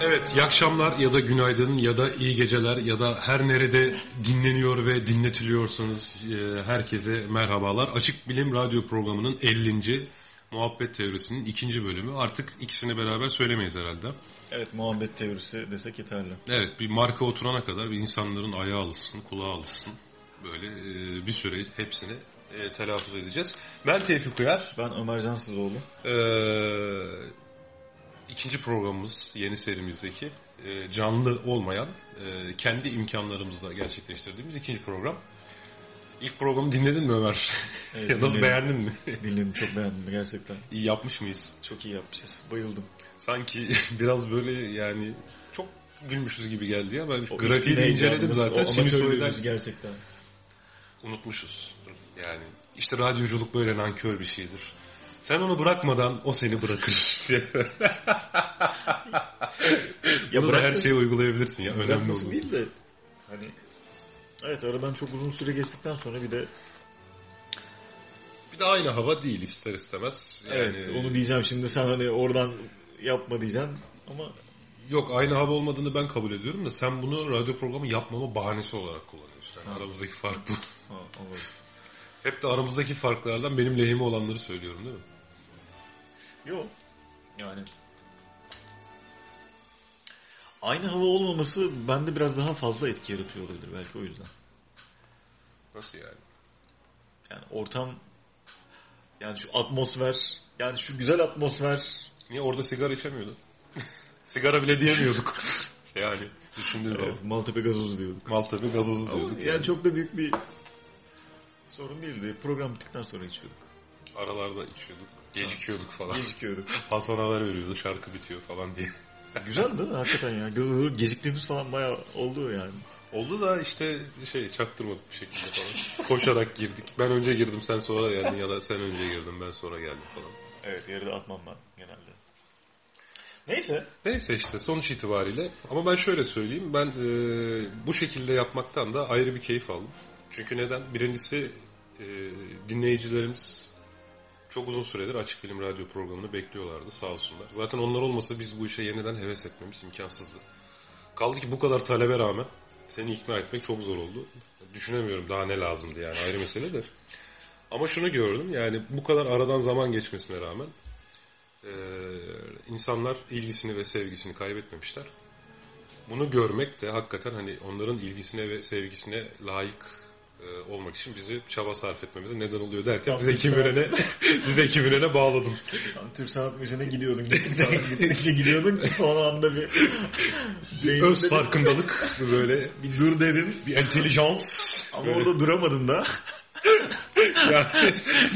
Evet, iyi akşamlar ya da günaydın ya da iyi geceler ya da her nerede dinleniyor ve dinletiliyorsanız e, herkese merhabalar. Açık Bilim Radyo programının 50. Muhabbet Teorisi'nin ikinci bölümü. Artık ikisini beraber söylemeyiz herhalde. Evet muhabbet teorisi desek yeterli. Evet, bir marka oturana kadar bir insanların ayağı alışsın, kulağı alışsın. Böyle e, bir süre hepsini e, telaffuz edeceğiz. Ben Tevfik Uyar. Ben Ömer Cansızoğlu. Ee, ikinci programımız yeni serimizdeki e, canlı olmayan e, kendi imkanlarımızla gerçekleştirdiğimiz ikinci program. İlk programı dinledin mi Ömer? Evet, ya nasıl beğendin mi? Dinledim çok beğendim gerçekten. İyi yapmış mıyız? Çok iyi yapmışız. Bayıldım. Sanki biraz böyle yani çok gülmüşüz gibi geldi ya. Ben O grafiği de inceledim zaten. amatörlüğümüz gerçekten. Unutmuşuz. Yani işte radyoculuk böyle nankör bir şeydir. Sen onu bırakmadan o seni bırakır. Ya Bunu da her şeye uygulayabilirsin ya. Önemli olan. değil de hani evet aradan çok uzun süre geçtikten sonra bir de Bir de aynı hava değil ister istemez. Yani, evet onu diyeceğim şimdi sen hani oradan yapma diyeceksin ama Yok aynı hava olmadığını ben kabul ediyorum da sen bunu radyo programı yapmama bahanesi olarak kullanıyorsun. Yani Ha. aramızdaki fark bu. Ha, anladım. Hep de aramızdaki farklardan benim lehime olanları söylüyorum değil mi? Yok. Yani aynı hava olmaması bende biraz daha fazla etki yaratıyor olabilir belki o yüzden. Nasıl yani? Yani ortam yani şu atmosfer yani şu güzel atmosfer Niye orada sigara içemiyordun? sigara bile diyemiyorduk. yani düşündüğün zaman. evet, Maltepe gazozu diyorduk. Maltepe gazozu diyorduk. yani çok da büyük bir sorun değildi. Program bittikten sonra içiyorduk. Aralarda içiyorduk. Gecikiyorduk falan. Gecikiyorduk. Hasan haber veriyordu şarkı bitiyor falan diye. Güzel değil mi? Hakikaten ya. Geciktiğimiz falan bayağı oldu yani. Oldu da işte şey çaktırmadık bir şekilde falan. Koşarak girdik. Ben önce girdim sen sonra geldin ya da sen önce girdin ben sonra geldim falan. Evet yarıda atmam ben genelde. Neyse. Neyse işte sonuç itibariyle ama ben şöyle söyleyeyim ben e, bu şekilde yapmaktan da ayrı bir keyif aldım. Çünkü neden? Birincisi e, dinleyicilerimiz çok uzun süredir Açık Bilim Radyo programını bekliyorlardı sağ olsunlar. Zaten onlar olmasa biz bu işe yeniden heves etmemiz imkansızdı. Kaldı ki bu kadar talebe rağmen seni ikna etmek çok zor oldu. Düşünemiyorum daha ne lazımdı yani ayrı mesele de. Ama şunu gördüm yani bu kadar aradan zaman geçmesine rağmen e, insanlar ilgisini ve sevgisini kaybetmemişler. Bunu görmek de hakikaten hani onların ilgisine ve sevgisine layık e, olmak için bizi çaba sarf etmemize neden oluyor derken Tam biz Ekim İnönü'ne biz Ekim İnönü'ne bağladım. Tam Türk Sanat Müziği'ne gidiyordun. Gittikçe, gidiyordun ki son anda bir... Öz farkındalık böyle Bir dur dedin. bir entelijans. Ama Böyle orada duramadın da. Yani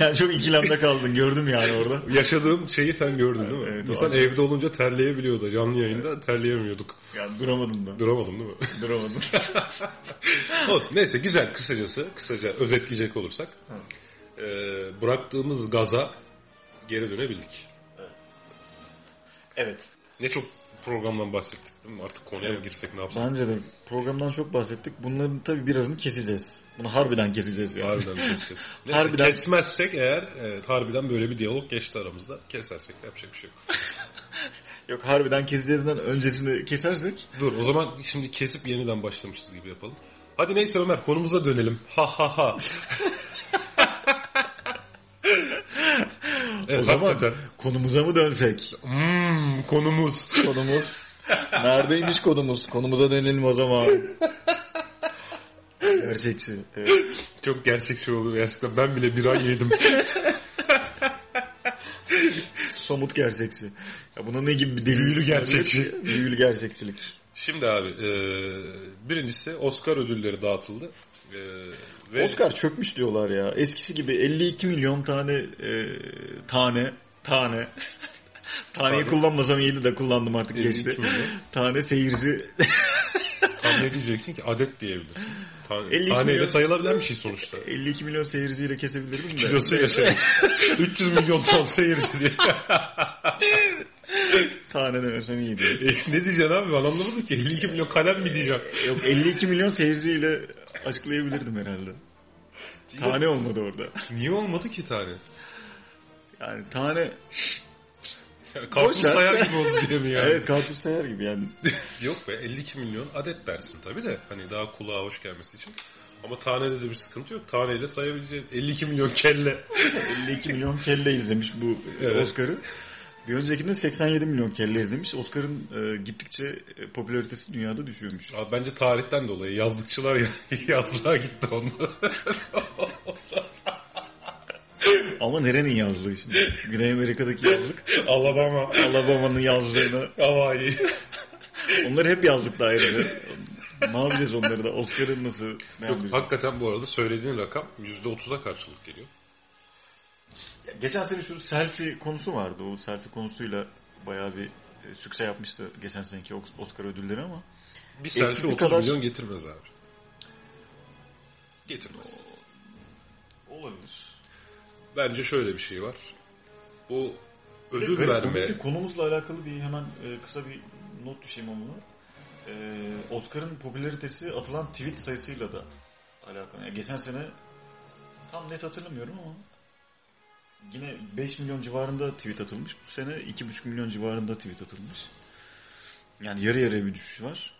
Yani çok ikilemde kaldın. Gördüm yani orada. yaşadığım şeyi sen gördün değil mi? Evet, İnsan o- evde olunca terleyebiliyordu. Canlı yayında terleyemiyorduk. Yani duramadın da. Duramadım değil mi? Duramadın. Olsun neyse güzel kısacası kısaca özetleyecek olursak e, bıraktığımız gaza geri dönebildik. evet. Ne çok programdan bahsettik değil mi? Artık konuya mı girsek ne yapsak? Bence de programdan çok bahsettik. Bunların tabii birazını keseceğiz. Bunu harbiden keseceğiz yani. Harbiden keseceğiz. Neyse, Harbiden- Kesmezsek eğer evet, harbiden böyle bir diyalog geçti aramızda. Kesersek yapacak bir şey yok. Yok harbiden keseceğizden öncesini kesersek. Dur o zaman şimdi kesip yeniden başlamışız gibi yapalım. Hadi neyse Ömer konumuza dönelim. Ha ha ha. evet, o zaman hakikaten. konumuza mı dönsek? Hmm, konumuz. Konumuz. Neredeymiş konumuz? Konumuza dönelim o zaman. Gerçekçi. Evet. Çok gerçekçi oldu gerçekten. Ben bile bir ay yedim. Somut gerçekçi. Ya buna ne gibi bir delil? Büyülü gerçekçi. Büyülü gerçekçilik. Şimdi abi e, birincisi Oscar ödülleri dağıtıldı. E, ve Oscar çökmüş diyorlar ya. Eskisi gibi 52 milyon tane e, tane tane Taneyi Tane. kullanmasam iyiydi de kullandım artık 52 geçti. Tane seyirci Tam ne diyeceksin ki adet diyebilirsin. Tane, 52 taneyle milyon. sayılabilen bir şey sonuçta. 52 milyon seyirciyle kesebilirdim de. Kilosu yaşamış. 300 milyon ton seyirci diye. Tane demesem iyiydi. E, ne diyeceksin abi ben anlamadım ki. 52 milyon kalem mi diyeceğim? Yok 52 milyon seyirciyle açıklayabilirdim herhalde. Tane olmadı orada. Niye olmadı ki tane? Yani tane Ya, Karpuz Boş sayar gibi oldu diye mi yani? evet karpuz sayar gibi yani. Yok be 52 milyon adet dersin tabi de hani daha kulağa hoş gelmesi için. Ama tanede de bir sıkıntı yok. Taneyle sayabileceğin 52 milyon kelle. 52 milyon kelle izlemiş bu Evet. Oscar'ı. Bir öncekinde 87 milyon kelle izlemiş. Oscar'ın e, gittikçe e, popülaritesi dünyada düşüyormuş. Abi bence tarihten dolayı yazlıkçılar ya- yazlığa gitti onda. Ama nerenin yazlığı şimdi? Güney Amerika'daki yazlık. Alabama, Alabama'nın yazlığına. Hawaii. Onlar hep yazlıkta ayrıca. ne yapacağız onları da? Oscar'ın nasıl Yok, hakikaten bu arada söylediğin rakam %30'a karşılık geliyor. Geçen sene şu selfie konusu vardı. O selfie konusuyla bayağı bir e, sükse yapmıştı geçen seneki Os- Oscar ödülleri ama. Bir selfie Eskisi 30 kadar- milyon getirmez abi. Getirmez. Olabilir. Bence şöyle bir şey var. Bu ödül Garip, verme... konumuzla alakalı bir hemen e, kısa bir not düşeyim buna. E, Oscar'ın popülaritesi atılan tweet sayısıyla da alakalı. Yani geçen sene tam net hatırlamıyorum ama yine 5 milyon civarında tweet atılmış. Bu sene 2,5 milyon civarında tweet atılmış. Yani yarı yarıya bir düşüş var.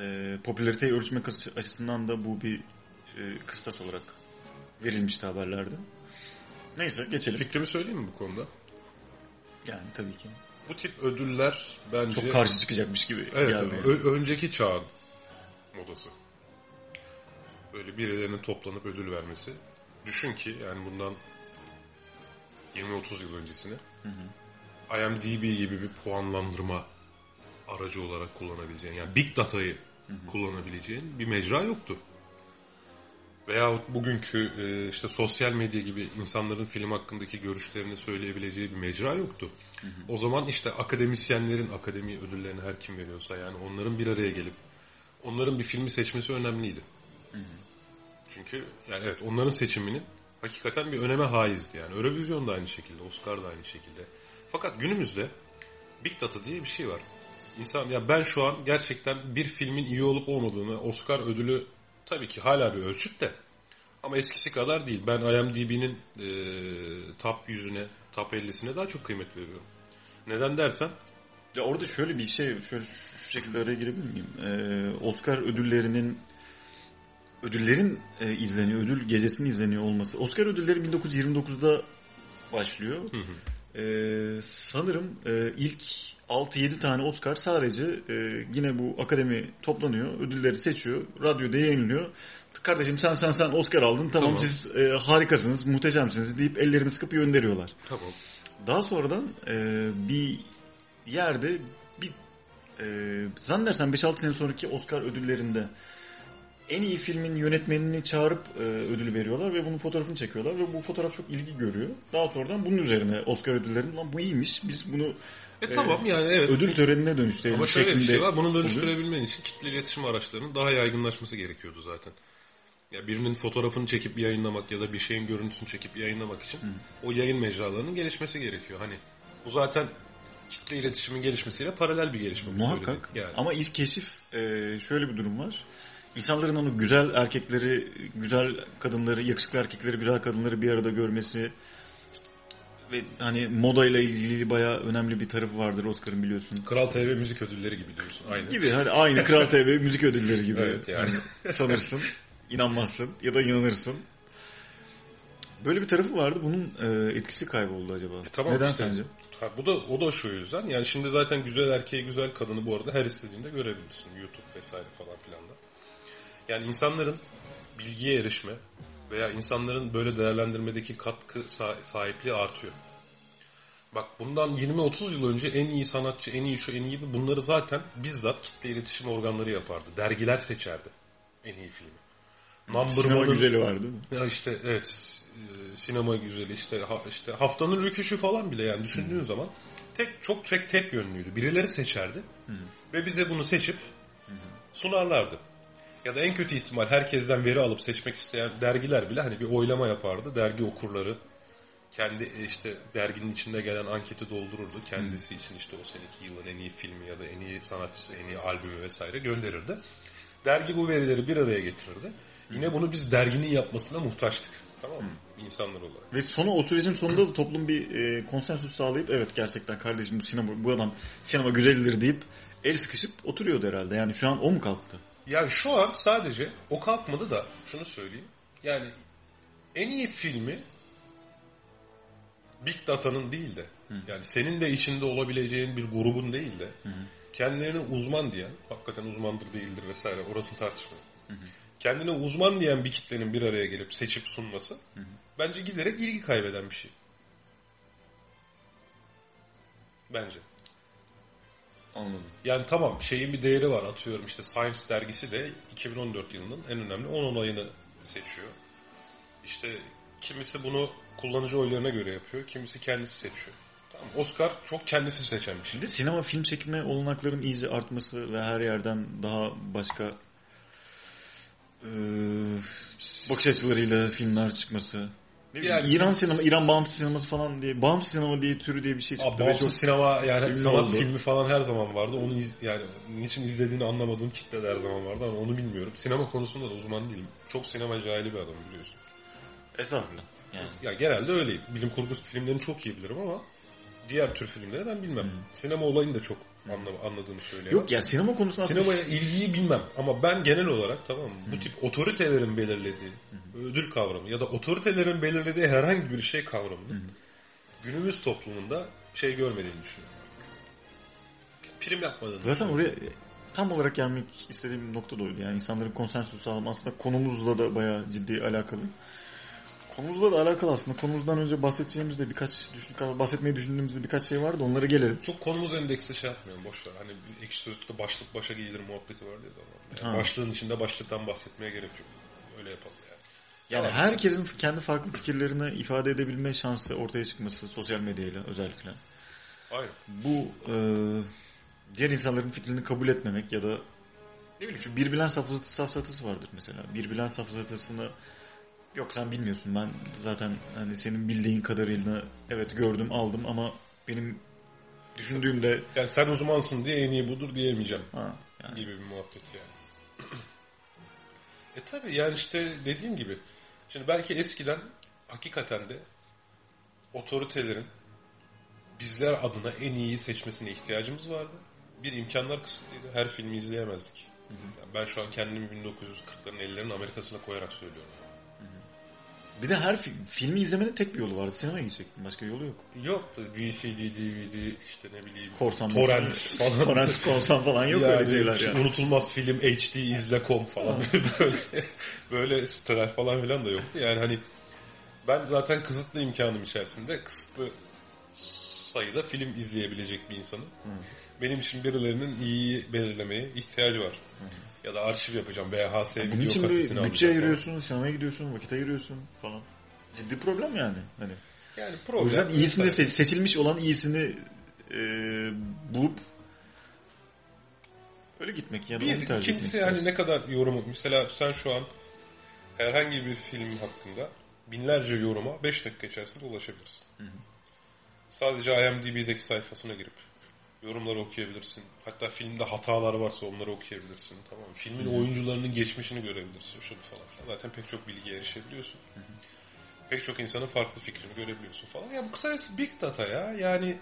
E, popülariteyi ölçmek açı- açısından da bu bir e, kıstas olarak verilmişti haberlerde. Neyse geçelim. Fikrimi söyleyeyim mi bu konuda? Yani tabii ki. Bu tip ödüller bence... Çok karşı çıkacakmış gibi Evet. Ö- önceki çağın modası. Böyle birilerinin toplanıp ödül vermesi. Düşün ki yani bundan 20-30 yıl öncesine IMDb gibi bir puanlandırma aracı olarak kullanabileceğin yani Big Data'yı kullanabileceğin bir mecra yoktu. Veya bugünkü e, işte sosyal medya gibi insanların film hakkındaki görüşlerini söyleyebileceği bir mecra yoktu. O zaman işte akademisyenlerin akademi ödüllerini her kim veriyorsa yani onların bir araya gelip onların bir filmi seçmesi önemliydi. Çünkü yani evet onların seçiminin hakikaten bir öneme haizdi yani. Eurovision da aynı şekilde, Oscar da aynı şekilde. Fakat günümüzde Big Data diye bir şey var. İnsan ya ben şu an gerçekten bir filmin iyi olup olmadığını Oscar ödülü tabii ki hala bir ölçüt de ama eskisi kadar değil. Ben IMDb'nin e, top 100'üne, top 50'sine daha çok kıymet veriyorum. Neden dersen Ya orada şöyle bir şey, şöyle şu şekilde araya girebilir miyim? Ee, Oscar ödüllerinin ödüllerin e, izleniyor, ödül gecesinin izleniyor olması. Oscar ödülleri 1929'da başlıyor. Ee, sanırım e, ilk 6-7 tane Oscar sadece e, yine bu akademi toplanıyor, ödülleri seçiyor, radyoda yayınlıyor. Kardeşim sen sen sen Oscar aldın tamam, Tamam. siz e, harikasınız, muhteşemsiniz deyip ellerini sıkıp gönderiyorlar. tamam. Daha sonradan e, bir yerde bir e, zannedersem 5-6 sene sonraki Oscar ödüllerinde en iyi filmin yönetmenini çağırıp e, ödül veriyorlar ve bunun fotoğrafını çekiyorlar ve bu fotoğraf çok ilgi görüyor. Daha sonradan bunun üzerine Oscar ödüllerinin lan bu iyiymiş biz bunu E tamam yani evet. ödül törenine dönüştürelim Ama şöyle bir şey var. Bunu dönüştürebilmen için kitle iletişim araçlarının daha yaygınlaşması gerekiyordu zaten. Ya birinin fotoğrafını çekip yayınlamak ya da bir şeyin görüntüsünü çekip yayınlamak için o yayın mecralarının gelişmesi gerekiyor. Hani bu zaten kitle iletişimin gelişmesiyle paralel bir gelişme. Muhakkak. Yani. Ama ilk keşif e, şöyle bir durum var. İnsanların onu güzel erkekleri, güzel kadınları, yakışıklı erkekleri, güzel kadınları bir arada görmesi ve hani moda ile ilgili bayağı önemli bir tarafı vardır Oscar'ın biliyorsun. Kral TV müzik ödülleri gibi diyorsun. Aynen. Gibi hani aynı Kral TV müzik ödülleri gibi. Evet, yani. Hani sanırsın, inanmazsın ya da inanırsın. Böyle bir tarafı vardı. Bunun e, etkisi kayboldu acaba. E tamam Neden işte. sence? Ha, bu da o da şu yüzden. Yani şimdi zaten güzel erkeği güzel kadını bu arada her istediğinde görebilirsin. YouTube vesaire falan filan da. Yani insanların bilgiye erişme veya insanların böyle değerlendirmedeki katkı sa- sahipliği artıyor. Bak bundan 20-30 yıl önce en iyi sanatçı, en iyi şu, en iyi bu bunları zaten bizzat kitle iletişim organları yapardı. Dergiler seçerdi en iyi filmi. Number Sinema One'ın- güzeli var değil mi? ya işte evet e, sinema güzeli işte ha, işte haftanın rüküşü falan bile yani düşündüğün zaman tek çok tek tek yönlüydü. Birileri seçerdi ve bize bunu seçip sunarlardı. Ya da en kötü ihtimal herkesten veri alıp seçmek isteyen dergiler bile hani bir oylama yapardı. Dergi okurları kendi e, işte derginin içinde gelen anketi doldururdu. Kendisi için işte o seneki yılın en iyi filmi ya da en iyi sanatçısı, en iyi albümü vesaire gönderirdi. Dergi bu verileri bir araya getirirdi. Yine bunu biz derginin yapmasına muhtaçtık. Tamam mı? İnsanlar olarak. Ve sonu o sürecin sonunda da toplum bir e, konsensüs sağlayıp evet gerçekten kardeşim bu sinema bu adam sinema güzeldir deyip el sıkışıp oturuyordu herhalde. Yani şu an o mu kalktı? Yani şu an sadece o kalkmadı da şunu söyleyeyim. Yani en iyi filmi Big Data'nın değil de yani senin de içinde olabileceğin bir grubun değil de kendilerine uzman diyen, hakikaten uzmandır değildir vesaire orasını tartışmıyorum. Kendine uzman diyen bir kitlenin bir araya gelip seçip sunması bence giderek ilgi kaybeden bir şey. Bence. Anladım. Yani tamam şeyin bir değeri var atıyorum işte Science dergisi de 2014 yılının en önemli 10 olayını seçiyor. İşte kimisi bunu kullanıcı oylarına göre yapıyor, kimisi kendisi seçiyor. Tamam, Oscar çok kendisi seçen bir şey. Sinema film çekme olanakların iyice artması ve her yerden daha başka e, bakış açılarıyla filmler çıkması. Ne bileyim, Yani İran siz- sinema, İran bağımsız sineması falan diye, bağımsız sinema diye türü diye bir şey çıktı. Abi, bağımsız çok- sinema yani sanat oldu. filmi falan her zaman vardı. Onu iz, yani niçin izlediğini anlamadığım kitle her zaman vardı ama onu bilmiyorum. Sinema konusunda da uzman değilim. Çok sinema cahili bir adamım biliyorsun. Estağfurullah. Yani. Ya genelde öyleyim. Bilim kurgu filmlerini çok iyi bilirim ama diğer tür filmleri ben bilmem. Sinema olayını da çok anladığımı söyleyemem. Yok ya sinema konusunda Sinemaya ilgiyi bilmem ama ben genel olarak tamam mı? Bu tip otoritelerin belirlediği ödül kavramı ya da otoritelerin belirlediği herhangi bir şey kavramını günümüz toplumunda şey görmediğini düşünüyorum artık. Prim yapmadığını Zaten oraya tam olarak gelmek istediğim nokta da oydu. Yani insanların konsensüs sağlaması aslında konumuzla da bayağı ciddi alakalı. Konumuzla da alakalı aslında. Konumuzdan önce bahsedeceğimizde birkaç düşün, bahsetmeyi düşündüğümüzde birkaç şey vardı. Onlara gelelim. Çok konumuz endeksli şey yapmıyorum boş ver. Hani ekşi sözlükte başlık başa giyilir muhabbeti var diye zaman. Yani başlığın içinde başlıktan bahsetmeye gerek yok. Öyle yapalım yani. Yani herkesin kendi farklı fikirlerini ifade edebilme şansı ortaya çıkması sosyal medyayla özellikle. Aynen. Bu e, diğer insanların fikrini kabul etmemek ya da ne bileyim şu bir bilen safsatası vardır mesela. Bir bilen safsatasını yok sen bilmiyorsun ben zaten hani senin bildiğin kadarıyla evet gördüm aldım ama benim düşündüğümde Yani sen uzmansın diye en iyi budur diyemeyeceğim. ha, yani gibi bir muhabbet yani. e tabi yani işte dediğim gibi şimdi belki eskiden hakikaten de otoritelerin bizler adına en iyiyi seçmesine ihtiyacımız vardı. Bir imkanlar kısıtlıydı. Her filmi izleyemezdik. Yani ben şu an kendimi 1940'ların 50'lerin Amerikasına koyarak söylüyorum. Bir de her fi- filmi izlemenin tek bir yolu vardı. Sinemaya gidecektin. Başka yolu yok. Yok VCD, DVD işte ne bileyim Korsan torrent falan. Torrent korsan falan yok Yani öyle şeyler yani. Unutulmaz film HD izle.com falan böyle böyle siteler falan filan da yoktu. Yani hani ben zaten kısıtlı imkanım içerisinde kısıtlı sayıda film izleyebilecek bir insanım. Benim için birilerinin iyi belirlemeye ihtiyacı var. Ya da arşiv yapacağım. VHS Bunun video için kasetini bütçe ayırıyorsun, sinemaya gidiyorsun, vakit ayırıyorsun falan. Ciddi problem yani. Hani. Yani O problem. yüzden iyisini se- seçilmiş olan iyisini e, bulup öyle gitmek ya da Bir, ikincisi hani ne kadar yorumu. Mesela sen şu an herhangi bir film hakkında binlerce yoruma 5 dakika içerisinde ulaşabilirsin. Sadece IMDb'deki sayfasına girip yorumları okuyabilirsin. Hatta filmde hatalar varsa onları okuyabilirsin. Tamam? Filmin oyuncularının geçmişini görebilirsin. Şunu falan filan. Zaten pek çok bilgiye erişebiliyorsun. Pek çok insanın farklı fikrini görebiliyorsun falan. Ya bu kısacası big data ya. Yani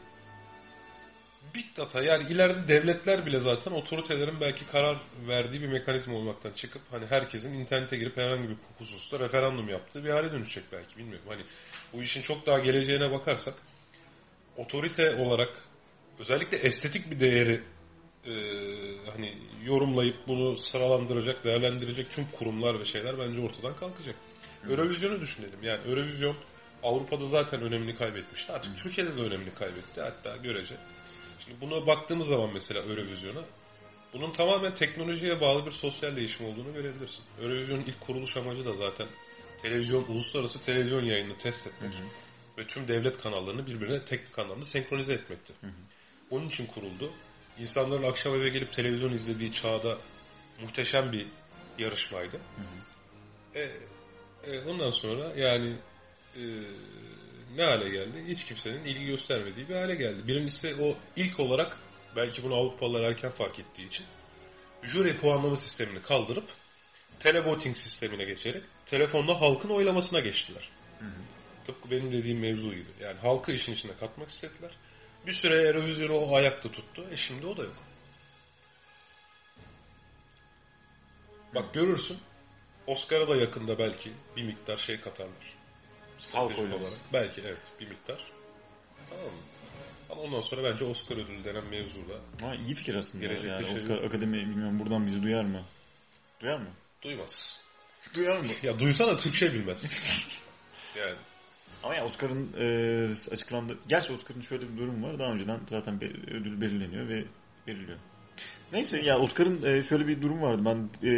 Big data yani ileride devletler bile zaten otoritelerin belki karar verdiği bir mekanizma olmaktan çıkıp hani herkesin internete girip herhangi bir hususta referandum yaptığı bir hale dönüşecek belki bilmiyorum. Hani bu işin çok daha geleceğine bakarsak otorite olarak özellikle estetik bir değeri e, hani yorumlayıp bunu sıralandıracak, değerlendirecek tüm kurumlar ve şeyler bence ortadan kalkacak. Eurovision'u düşünelim. Yani Eurovision Avrupa'da zaten önemini kaybetmişti. Artık Türkiye'de de önemini kaybetti. Hatta görece. Şimdi buna baktığımız zaman mesela Eurovision'a bunun tamamen teknolojiye bağlı bir sosyal değişim olduğunu görebilirsin. Eurovision'un ilk kuruluş amacı da zaten televizyon, uluslararası televizyon yayını test etmek. Ve tüm devlet kanallarını birbirine tek bir kanalda senkronize etmekti. Onun için kuruldu. İnsanların akşam eve gelip televizyon izlediği çağda muhteşem bir yarışmaydı. E, e, ondan sonra yani e, ne hale geldi? Hiç kimsenin ilgi göstermediği bir hale geldi. Birincisi o ilk olarak belki bunu Avrupalılar erken fark ettiği için jüri puanlama sistemini kaldırıp televoting sistemine geçerek telefonla halkın oylamasına geçtiler. Tıpkı benim dediğim mevzu gibi. Yani halkı işin içine katmak istediler. Bir süre Eurovision'u o ayakta tuttu. E şimdi o da yok. Bak görürsün. Oscar'a da yakında belki bir miktar şey katarlar. Oylaması. olarak. Belki evet bir miktar. Tamam mı? Ama ondan sonra bence Oscar ödülü denen mevzuyla Ha, iyi fikir aslında. Gelecekte yani şey- Oscar Akademi bilmiyorum buradan bizi duyar mı? Duyar mı? duymaz. Duyar mı? Ya duysa da Türkçe bilmez. yani Ama ya Oscar'ın e, açıklandı. Gerçi Oscar'ın şöyle bir durum var. Daha önceden zaten be- ödül belirleniyor ve veriliyor. Neyse ya Oscar'ın e, şöyle bir durum vardı. Ben e,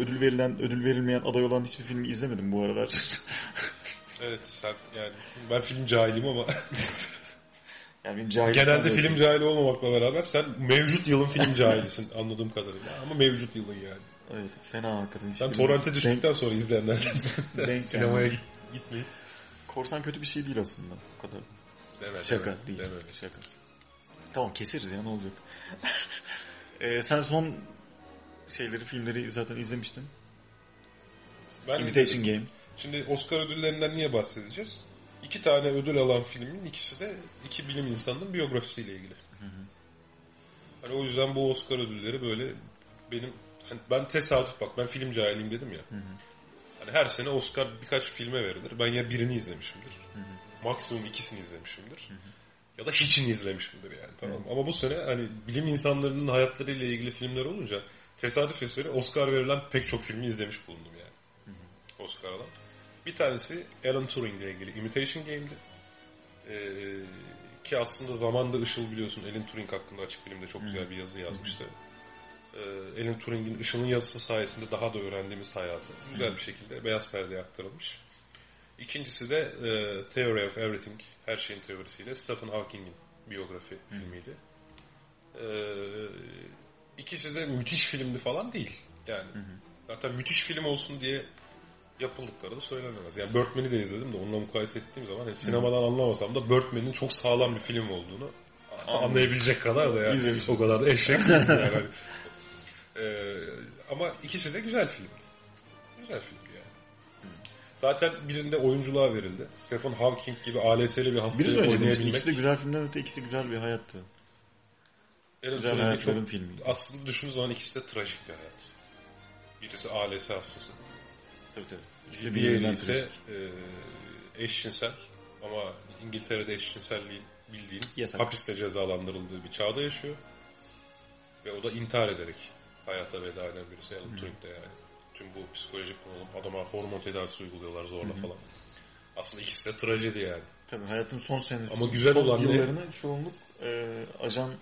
ödül verilen, ödül verilmeyen aday olan hiçbir filmi izlemedim bu aralar. evet sen yani ben film cahilim ama yani benim cahil genelde film cahili olmamakla beraber sen mevcut yılın film cahilisin anladığım kadarıyla. Ama mevcut yılın yani. Evet fena hakikaten. Sen torrente düştükten sonra izleyenlerdensin. Denk Sinemaya yani. git- gitmeyip. Korsan kötü bir şey değil aslında. O kadar. Deme, Şaka deme, değil. deme. Şaka. Tamam keseriz ya ne olacak. Ee, sen son şeyleri, filmleri zaten izlemiştin. Ben Imitation izledim. Game. Şimdi Oscar ödüllerinden niye bahsedeceğiz? İki tane ödül alan filmin ikisi de iki bilim insanının biyografisiyle ilgili. Hani o yüzden bu Oscar ödülleri böyle benim hani ben tesadüf bak ben film cahiliyim dedim ya. Hani her sene Oscar birkaç filme verilir. Ben ya birini izlemişimdir. Maksimum ikisini izlemişimdir. Ya da hiçini izlemişimdir yani tamam. mı? Ama bu sene hani bilim insanlarının hayatlarıyla ilgili filmler olunca tesadüf eseri Oscar verilen pek çok filmi izlemiş bulundum yani. Oscar'dan. Bir tanesi Alan Turing ile ilgili Imitation Game'di. Ee, ki aslında zamanda Işıl biliyorsun Alan Turing hakkında açık bilimde çok güzel bir yazı yazmıştı. Ee, Alan Turing'in Işıl'ın yazısı sayesinde daha da öğrendiğimiz hayatı güzel bir şekilde beyaz perdeye aktarılmış. İkincisi de e, Theory of Everything, her şeyin teorisiyle Stephen Hawking'in biyografi filmiydi. Ee, ikisi de müthiş filmdi falan değil. Yani zaten müthiş film olsun diye yapıldıkları da söylenemez. Yani Birdman'i de izledim de onunla mukayese ettiğim zaman hani sinemadan anlamasam da Birdman'in çok sağlam bir film olduğunu anlayabilecek kadar da yani. O kadar da eşek yani. Ee, ama ikisi de güzel filmdi. Güzel filmdi yani. Zaten birinde oyunculuğa verildi. Stephen Hawking gibi ALS'li bir hastayı oynayabilmek. İkisi de güzel filmden öte ikisi güzel bir hayattı. Alan Güzel Turing'in hayatların çok, filmiydi. aslında düşündüğün zaman ikisi de trajik bir hayat. Birisi ALS hastası. Tabii tabii. De Diğeri ise e, eşcinsel ama İngiltere'de eşcinselliğin bildiğin Yasak. hapiste cezalandırıldığı bir çağda yaşıyor. Ve o da intihar ederek hayata veda eden birisi Alan Turing'de yani. Tüm bu psikolojik bunalım adama hormon tedavisi uyguluyorlar zorla falan. Aslında ikisi de trajedi yani. Tabii hayatın son senesi. Ama güzel son olan ne? yıllarını çoğunluk e, ajanların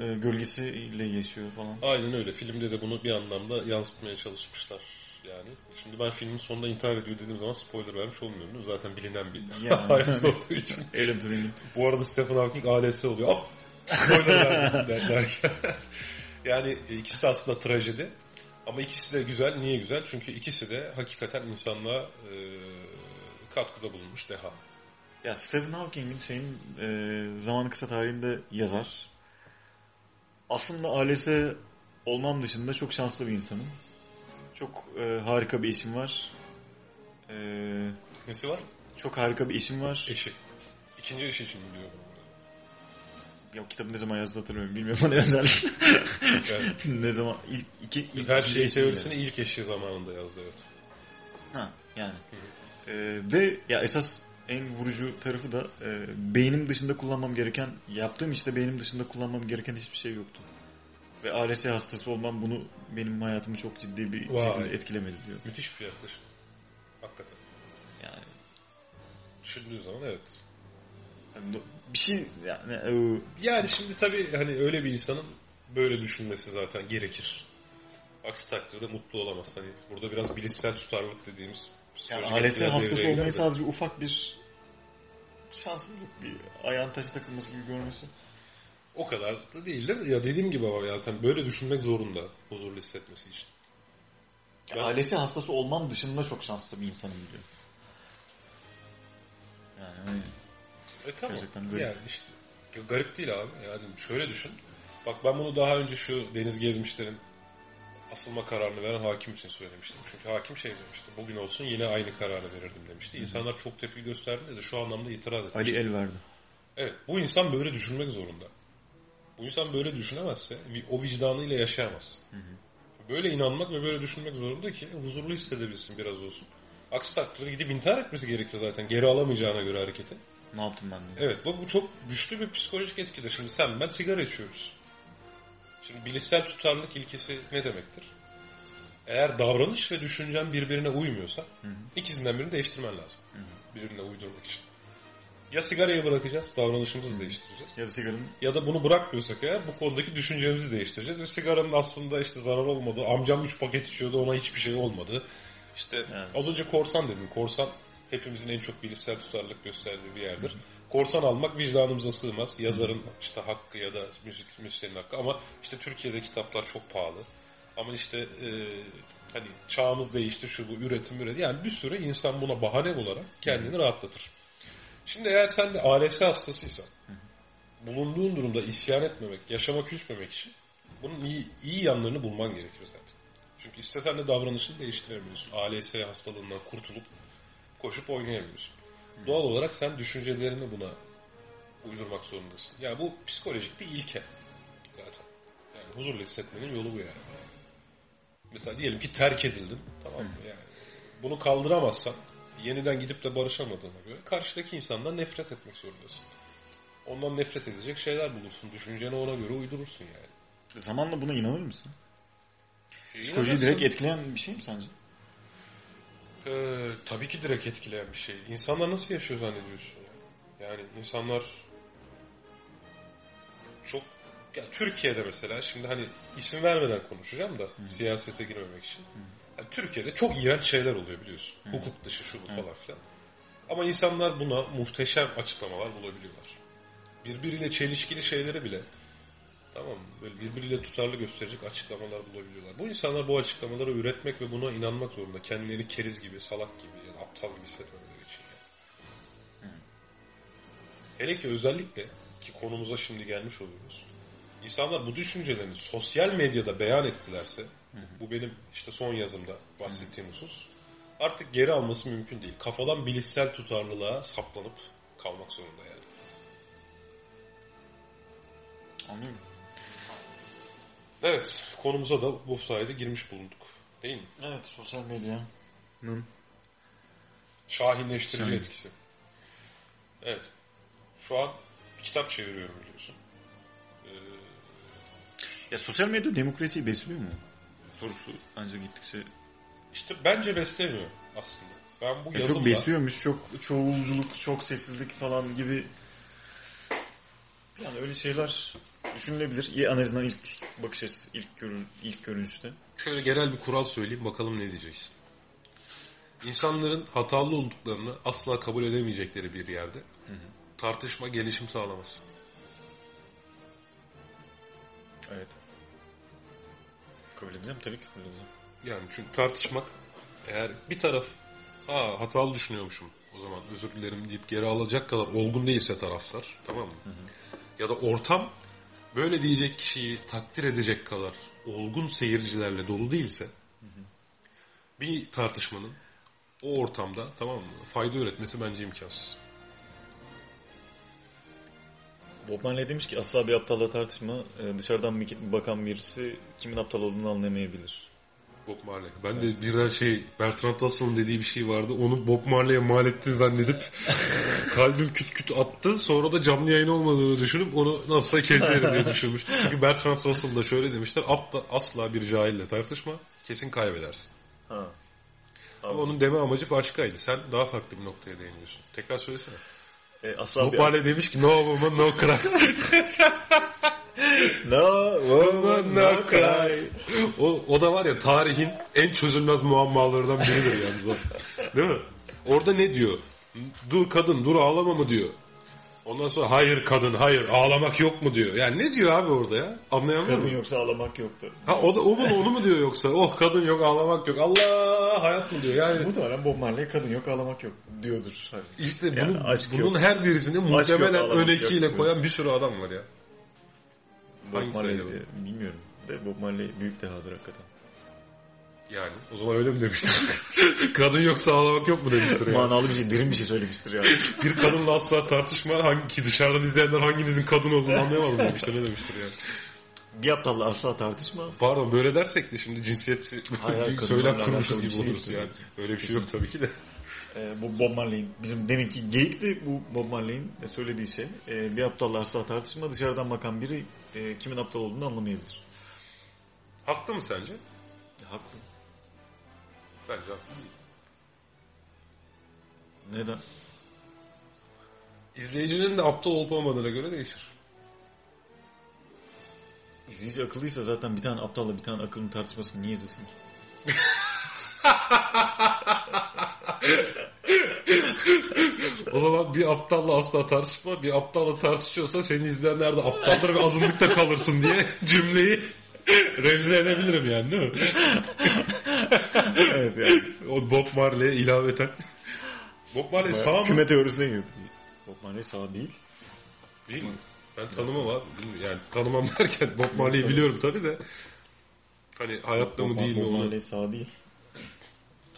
e, gölgesiyle yaşıyor falan. Aynen öyle. Filmde de bunu bir anlamda yansıtmaya çalışmışlar yani. Şimdi ben filmin sonunda intihar ediyor dediğim zaman spoiler vermiş olmuyorum değil mi? Zaten bilinen bir Yani. hayat olduğu için. Alan Turing'in. Bu arada Stephen Hawking ALS oluyor. Hop! Spoiler verdim der- derken. yani ikisi de aslında trajedi. Ama ikisi de güzel. Niye güzel? Çünkü ikisi de hakikaten insanlığa e, katkıda bulunmuş deha. Ya Stephen Hawking'in şeyin e, zamanı kısa tarihinde yazar. Aslında ALS olmam dışında çok şanslı bir insanım. Çok e, harika bir eşim var. E, Nesi var? çok harika bir eşim var. Eşi. İkinci eşi için diyorum. Ya kitabı ne zaman yazdı hatırlamıyorum. Bilmiyorum ne özel. Ne zaman ilk iki ilk her şey teorisini ilk eşi zamanında yazdı evet. Ha yani. E, ve ya esas en vurucu tarafı da e, beynim dışında kullanmam gereken, yaptığım işte beynim dışında kullanmam gereken hiçbir şey yoktu. Ve ALS hastası olmam bunu benim hayatımı çok ciddi bir Vay. şekilde etkilemedi diyor. Müthiş bir yaklaşım. Hakikaten. Yani, Düşündüğün zaman evet. Bir şey yani e, Yani şimdi tabii hani öyle bir insanın böyle düşünmesi zaten gerekir. Aksi takdirde mutlu olamaz. Hani burada biraz bilişsel tutarlılık dediğimiz yani ALS hastası olmayı de. sadece ufak bir şanssızlık bir ayağın taşı takılması gibi görmesi. O kadar da değildir. Ya dediğim gibi ama ya sen böyle düşünmek zorunda huzurlu hissetmesi için. Yani ALS hastası olmam dışında çok şanslı bir insanım diyor. Yani hani E tamam. Gerçekten garip. Yani işte garip değil abi. Yani şöyle düşün. Bak ben bunu daha önce şu Deniz Gezmişler'in asılma kararını veren hakim için söylemiştim. Çünkü hakim şey demişti. Bugün olsun yine aynı kararı verirdim demişti. İnsanlar çok tepki gösterdi de şu anlamda itiraz etti. Ali el verdi. Evet bu insan böyle düşünmek zorunda. Bu insan böyle düşünemezse o vicdanıyla yaşayamaz. Böyle inanmak ve böyle düşünmek zorunda ki huzurlu hissedebilsin biraz olsun. Aksi takdirde gidip intihar etmesi gerekir zaten geri alamayacağına göre hareketi. Ne yaptım ben diye. Evet bu, bu çok güçlü bir psikolojik etkidir. Şimdi sen ben sigara içiyoruz. Şimdi bilişsel tutarlılık ilkesi ne demektir? Eğer davranış ve düşüncen birbirine uymuyorsa ikisinden birini değiştirmen lazım. Birbirine uydurmak için. Ya sigarayı bırakacağız, davranışımızı değiştireceğiz. Ya da sigaranın Ya da bunu bırakmıyorsak eğer bu konudaki düşüncemizi değiştireceğiz. Ve sigaranın aslında işte zarar olmadığı, amcam 3 paket içiyordu ona hiçbir şey olmadı. İşte Evet. az önce korsan dedim. Korsan hepimizin en çok bilişsel tutarlılık gösterdiği bir yerdir. Korsan almak vicdanımıza sığmaz. Yazarın işte hakkı ya da müzik müzisyenin hakkı ama işte Türkiye'de kitaplar çok pahalı. Ama işte e, hani çağımız değişti şu bu üretim üretim. Yani bir sürü insan buna bahane olarak kendini rahatlatır. Şimdi eğer sen de ALS hastasıysan bulunduğun durumda isyan etmemek, yaşama küsmemek için bunun iyi, iyi yanlarını bulman gerekir zaten. Çünkü istesen de davranışını değiştiremiyorsun. ALS hastalığından kurtulup koşup oynayamıyorsun. Doğal olarak sen düşüncelerini buna uydurmak zorundasın. Yani bu psikolojik bir ilke zaten. Yani huzurlu hissetmenin yolu bu yani. Mesela diyelim ki terk edildin. Tamam mı? Yani bunu kaldıramazsan yeniden gidip de barışamadığına göre karşıdaki insandan nefret etmek zorundasın. Ondan nefret edecek şeyler bulursun. Düşünceni ona göre uydurursun yani. zamanla buna inanır mısın? Psikolojiyi İnanırsın. direkt etkileyen bir şey mi sence? Ee, tabii ki direkt etkileyen bir şey. İnsanlar nasıl yaşıyor zannediyorsun ya? Yani insanlar çok ya Türkiye'de mesela şimdi hani isim vermeden konuşacağım da siyasete girmemek için. Ya Türkiye'de çok iğrenç şeyler oluyor biliyorsun. Hukuk dışı şu bu falan filan. Ama insanlar buna muhteşem açıklamalar bulabiliyorlar. Birbiriyle çelişkili şeyleri bile tamam mı? Böyle birbiriyle tutarlı gösterecek açıklamalar bulabiliyorlar. Bu insanlar bu açıklamaları üretmek ve buna inanmak zorunda. Kendilerini keriz gibi, salak gibi ya da aptal gibi hissetmemeleri için. Yani. Hele ki özellikle ki konumuza şimdi gelmiş oluyoruz. İnsanlar bu düşüncelerini sosyal medyada beyan ettilerse bu benim işte son yazımda bahsettiğim husus artık geri alması mümkün değil. Kafadan bilişsel tutarlılığa saplanıp kalmak zorunda yani. Anlıyorum. Evet, konumuza da bu sayede girmiş bulunduk. Değil mi? Evet sosyal medyanın Şahinleştirici Şahin. etkisi. Evet. Şu an bir kitap çeviriyorum biliyorsun. Ee, Ya sosyal medya demokrasiyi besliyor mu? Sorusu bence gittikçe işte bence beslemiyor aslında. Ben bu Ya yazımla... çok besliyormuş, çok çoğulculuk, çok sessizlik falan gibi yani öyle şeyler düşünülebilir. İyi en azından ilk bakış açısı, ilk görün, ilk görünüşte. Şöyle genel bir kural söyleyeyim bakalım ne diyeceksin. İnsanların hatalı olduklarını asla kabul edemeyecekleri bir yerde tartışma gelişim sağlamaz. Evet. Kabul edeceğim tabii ki kabul edeceğim. Yani çünkü tartışmak eğer bir taraf ha hatalı düşünüyormuşum o zaman özür dilerim deyip geri alacak kadar olgun değilse taraflar tamam mı? Ya da ortam böyle diyecek kişiyi takdir edecek kadar olgun seyircilerle dolu değilse bir tartışmanın o ortamda tamam mı fayda üretmesi bence imkansız. Bob Marley demiş ki asla bir aptalla tartışma. Ee, Dışarıdan bakan birisi kimin aptal olduğunu anlayamayabilir. Bob Marley. Ben de birden şey Bertrand Russell'ın dediği bir şey vardı. Onu Bob Marley'e mal ettin zannedip kalbim küt küt attı. Sonra da canlı yayın olmadığını düşünüp onu nasıl kesmeyelim diye düşünmüştüm. Çünkü Bertrand Russell da şöyle demişler. Apta asla bir cahille tartışma. Kesin kaybedersin. Ha. Ama onun deme amacı başkaydı. Sen daha farklı bir noktaya değiniyorsun. Tekrar söylesene. E, asla Bob. Marley demiş ki no woman no cry. No woman no cry. o, o da var ya tarihin en çözülmez muammalarından biridir yalnız o. Değil mi? Orada ne diyor? Dur kadın dur ağlama mı diyor. Ondan sonra hayır kadın hayır ağlamak yok mu diyor. Yani ne diyor abi orada ya? Anlayamıyor Kadın musun? yoksa ağlamak yoktu. Ha o da o mu onu mu diyor yoksa? Oh kadın yok ağlamak yok. Allah hayat mı diyor. Yani Muhtemelen Bob Marley kadın yok ağlamak yok diyordur. Hani. işte Yani bunun, aşk bunun yok. her birisini muhtemelen önekiyle koyan bir sürü adam var ya. Bob Marley bilmiyorum. De Bob Marley büyük dehadır hakikaten. Yani o zaman öyle mi demiştir? kadın yoksa ağlamak yok mu demiştir yani. Manalı bir şey, derin bir şey söylemiştir yani. bir kadınla asla tartışma hangi ki dışarıdan izleyenler hanginizin kadın olduğunu anlayamadım demiştir ne demiştir yani. bir aptalla asla tartışma. Pardon böyle dersek de şimdi cinsiyet Hayır, söylem kurmuşuz gibi şey oluruz yani. Öyle bir şey yok tabii ki de. Ee, bu Bob Marley'in, bizim deminki geyikti bu Bob Marley'in söylediği şey. Ee, bir aptalla asla tartışma, dışarıdan bakan biri e, kimin aptal olduğunu anlamayabilir. Haklı mı sence? Haklı. Bence haklı. Neden? İzleyicinin de aptal olup olmadığına göre değişir. İzleyici akıllıysa zaten bir tane aptalla bir tane akıllının tartışmasını niye izlesin ki? O zaman bir aptalla asla tartışma, bir aptalla tartışıyorsa seni izleyenler de aptaldır ve azınlıkta kalırsın diye cümleyi remze edebilirim yani değil mi? evet yani. O Bob Marley'e ilaveten. Bob Marley sağ mı? Küme teorisine girdi. Bob Marley sağ değil. Değil mi? Ben tanımam abi. Yani tanımam derken Bob Marley'i biliyorum tabii de. Hani hayatta mı değil mi Bob. Marley sağ değil.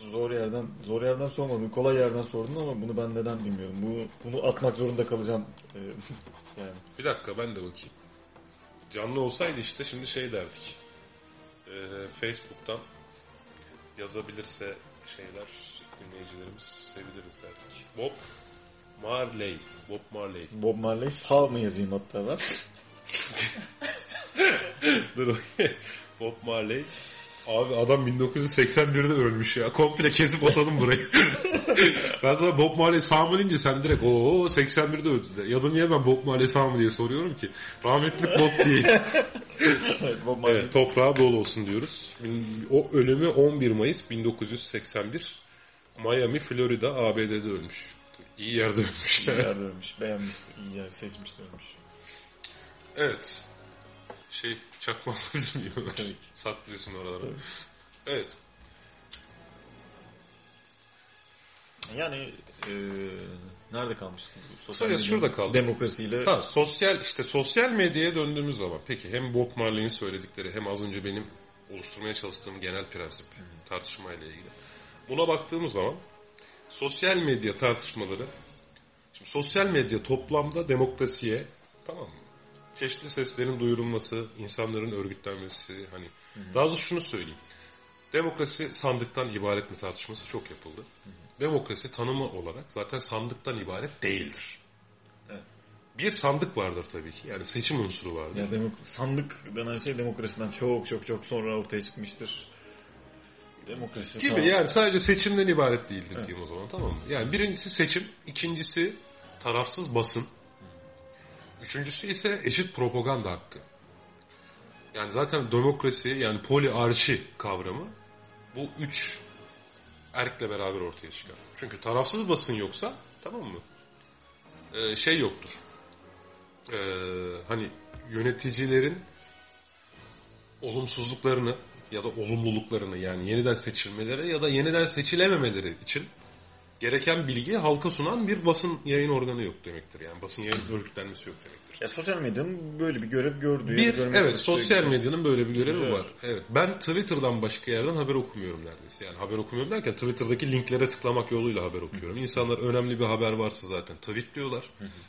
Zor yerden zor yerden sormadın. Kolay yerden sordun ama bunu ben neden bilmiyorum. Bu bunu atmak zorunda kalacağım. Ee, yani Bir dakika ben de bakayım. Canlı olsaydı işte şimdi şey derdik. Ee, Facebook'tan yazabilirse şeyler dinleyicilerimiz seviniriz derdik. Bob Marley. Bob Marley. Bob Marley sağ mı yazayım hatta ben? Dur Bob Marley. Abi adam 1981'de ölmüş ya. Komple kesip atalım burayı. ben sana Bob Marley sağ mı deyince sen direkt o 81'de öldü de. Ya da niye ben Bob Marley sağ mı diye soruyorum ki. Rahmetli Bob değil. Bob Marley. Evet, toprağı dolu olsun diyoruz. O ölümü 11 Mayıs 1981 Miami, Florida, ABD'de ölmüş. İyi yerde ölmüş. İyi yer ölmüş. Beğenmiş. iyi yer seçmiş ölmüş. evet. Şey çakma? Tabii ki. Saklıyorsun oralara. Tabii. Evet. Yani e, nerede kalmıştık? Sosyal medyanın şurada kaldık. Demokrasiyle Ha, sosyal işte sosyal medyaya döndüğümüz zaman peki hem Bob Marley'in söyledikleri hem az önce benim oluşturmaya çalıştığım genel prensip tartışmayla ilgili. Buna baktığımız zaman sosyal medya tartışmaları şimdi sosyal medya toplamda demokrasiye tamam mı? Çeşitli seslerin duyurulması, insanların örgütlenmesi hani daha doğrusu şunu söyleyeyim. Demokrasi sandıktan ibaret mi tartışması çok yapıldı. Demokrasi tanımı olarak zaten sandıktan ibaret değildir. Evet. Bir sandık vardır tabii ki. Yani seçim unsuru vardır. ya demok sandık denen şey demokrasiden çok çok çok sonra ortaya çıkmıştır. Demokrasi Gibi sağ- yani sadece seçimden ibaret değildir diyeyim o zaman tamam mı? Yani birincisi seçim, ikincisi tarafsız basın. Üçüncüsü ise eşit propaganda hakkı. Yani zaten demokrasi yani poliarşi kavramı bu üç erkle beraber ortaya çıkar. Çünkü tarafsız basın yoksa tamam mı? Ee, şey yoktur. Ee, hani yöneticilerin olumsuzluklarını ya da olumluluklarını yani yeniden seçilmeleri ya da yeniden seçilememeleri için gereken bilgi halka sunan bir basın yayın organı yok demektir. Yani basın yayın örgütlenmesi yok demektir. Ya sosyal medyanın böyle bir görev gördüğü. Bir, evet sosyal medyanın böyle bir görevi Evet. var. Evet. Ben Twitter'dan başka yerden haber okumuyorum neredeyse. Yani haber okumuyorum derken Twitter'daki linklere tıklamak yoluyla haber okuyorum. İnsanlar önemli bir haber varsa zaten tweetliyorlar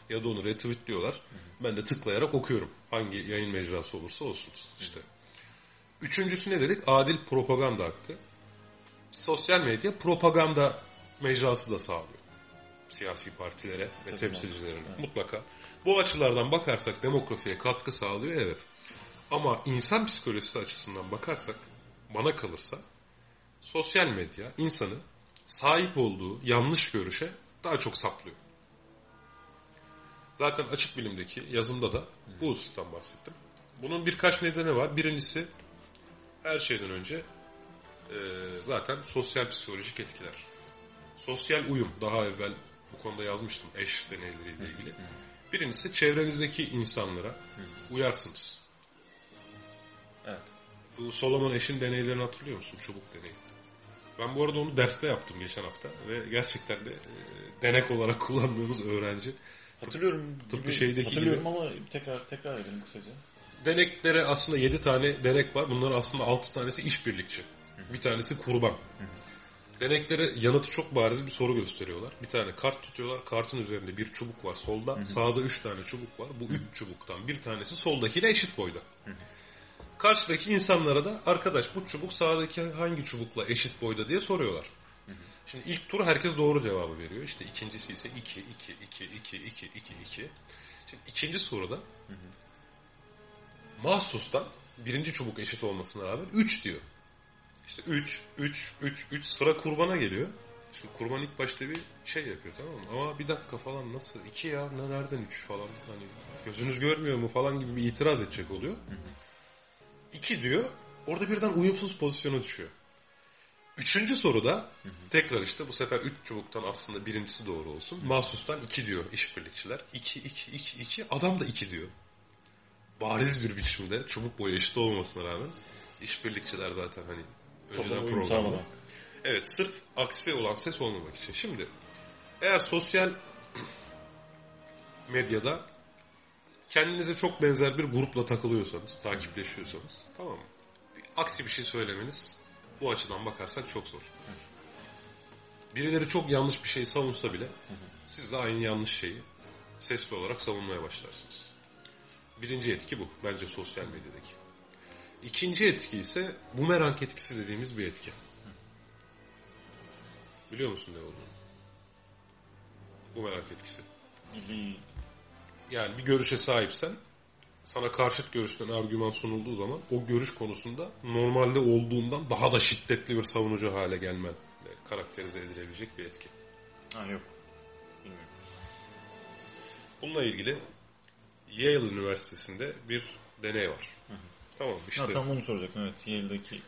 ya da onu retweetliyorlar. Ben de tıklayarak okuyorum. Hangi yayın mecrası olursa olsun işte. Üçüncüsü ne dedik? Adil propaganda hakkı. Sosyal medya propaganda mecrası da sağlıyor. Siyasi partilere ve Tabii temsilcilerine mutlaka. Bu açılardan bakarsak demokrasiye katkı sağlıyor evet. Ama insan psikolojisi açısından bakarsak bana kalırsa sosyal medya insanı sahip olduğu yanlış görüşe daha çok saplıyor. Zaten açık bilimdeki yazımda da bu husustan bahsettim. Bunun birkaç nedeni var. Birincisi her şeyden önce e, zaten sosyal psikolojik etkiler. Sosyal uyum daha evvel bu konuda yazmıştım eş deneyleriyle ilgili. Birincisi çevrenizdeki insanlara uyarsınız. Evet. Bu Solomon eşin deneylerini hatırlıyor musun? Çubuk deneyi. Ben bu arada onu derste yaptım geçen hafta ve gerçekten de e, denek olarak kullandığımız öğrenci Hatırlıyorum. tıpkı gibi- şeydeki Hatırlıyorum ama tekrar tekrar edelim kısaca. deneklere aslında 7 tane denek var. Bunlar aslında 6 tanesi işbirlikçi. Bir tanesi kurban. Deneklere yanıtı çok bariz bir soru gösteriyorlar. Bir tane kart tutuyorlar. Kartın üzerinde bir çubuk var solda. Sağda üç tane çubuk var. Bu üç çubuktan bir tanesi soldakiyle eşit boyda. Karşıdaki insanlara da arkadaş bu çubuk sağdaki hangi çubukla eşit boyda diye soruyorlar. Şimdi ilk tur herkes doğru cevabı veriyor. İşte ikincisi ise 2, 2, 2, 2, 2, 2, 2. Şimdi ikinci soruda mahsustan birinci çubuk eşit olmasına rağmen 3 diyor. İşte 3, 3, 3, 3 sıra kurbana geliyor. Şimdi kurban ilk başta bir şey yapıyor tamam mı? Ama bir dakika falan nasıl? 2 ya ne- nereden 3 falan hani gözünüz görmüyor mu falan gibi bir itiraz edecek oluyor. 2 diyor. Orada birden uyumsuz pozisyona düşüyor. Üçüncü soruda tekrar işte bu sefer üç çubuktan aslında birincisi doğru olsun. Mahsustan iki diyor işbirlikçiler. İki, iki, iki, iki. Adam da iki diyor. Bariz bir biçimde çubuk boyu eşit olmasına rağmen işbirlikçiler zaten hani önceden uyum sağlamak. Evet sırf aksi olan ses olmamak için. Şimdi eğer sosyal medyada kendinize çok benzer bir grupla takılıyorsanız, takipleşiyorsanız tamam mı? Bir aksi bir şey söylemeniz bu açıdan bakarsak çok zor. Birileri çok yanlış bir şey savunsa bile siz de aynı yanlış şeyi sesli olarak savunmaya başlarsınız. Birinci etki bu bence sosyal medyadaki. İkinci etki ise bumerang etkisi dediğimiz bir etki. Biliyor musun ne olduğunu? Bu merak etkisi. Yani bir görüşe sahipsen sana karşıt görüşten argüman sunulduğu zaman o görüş konusunda normalde olduğundan daha da şiddetli bir savunucu hale gelmen karakterize edilebilecek bir etki. Ha yok. Bilmiyorum. Bununla ilgili Yale Üniversitesi'nde bir deney var. Tamam işte Ha, tam onu soracaktım evet. Yale'deki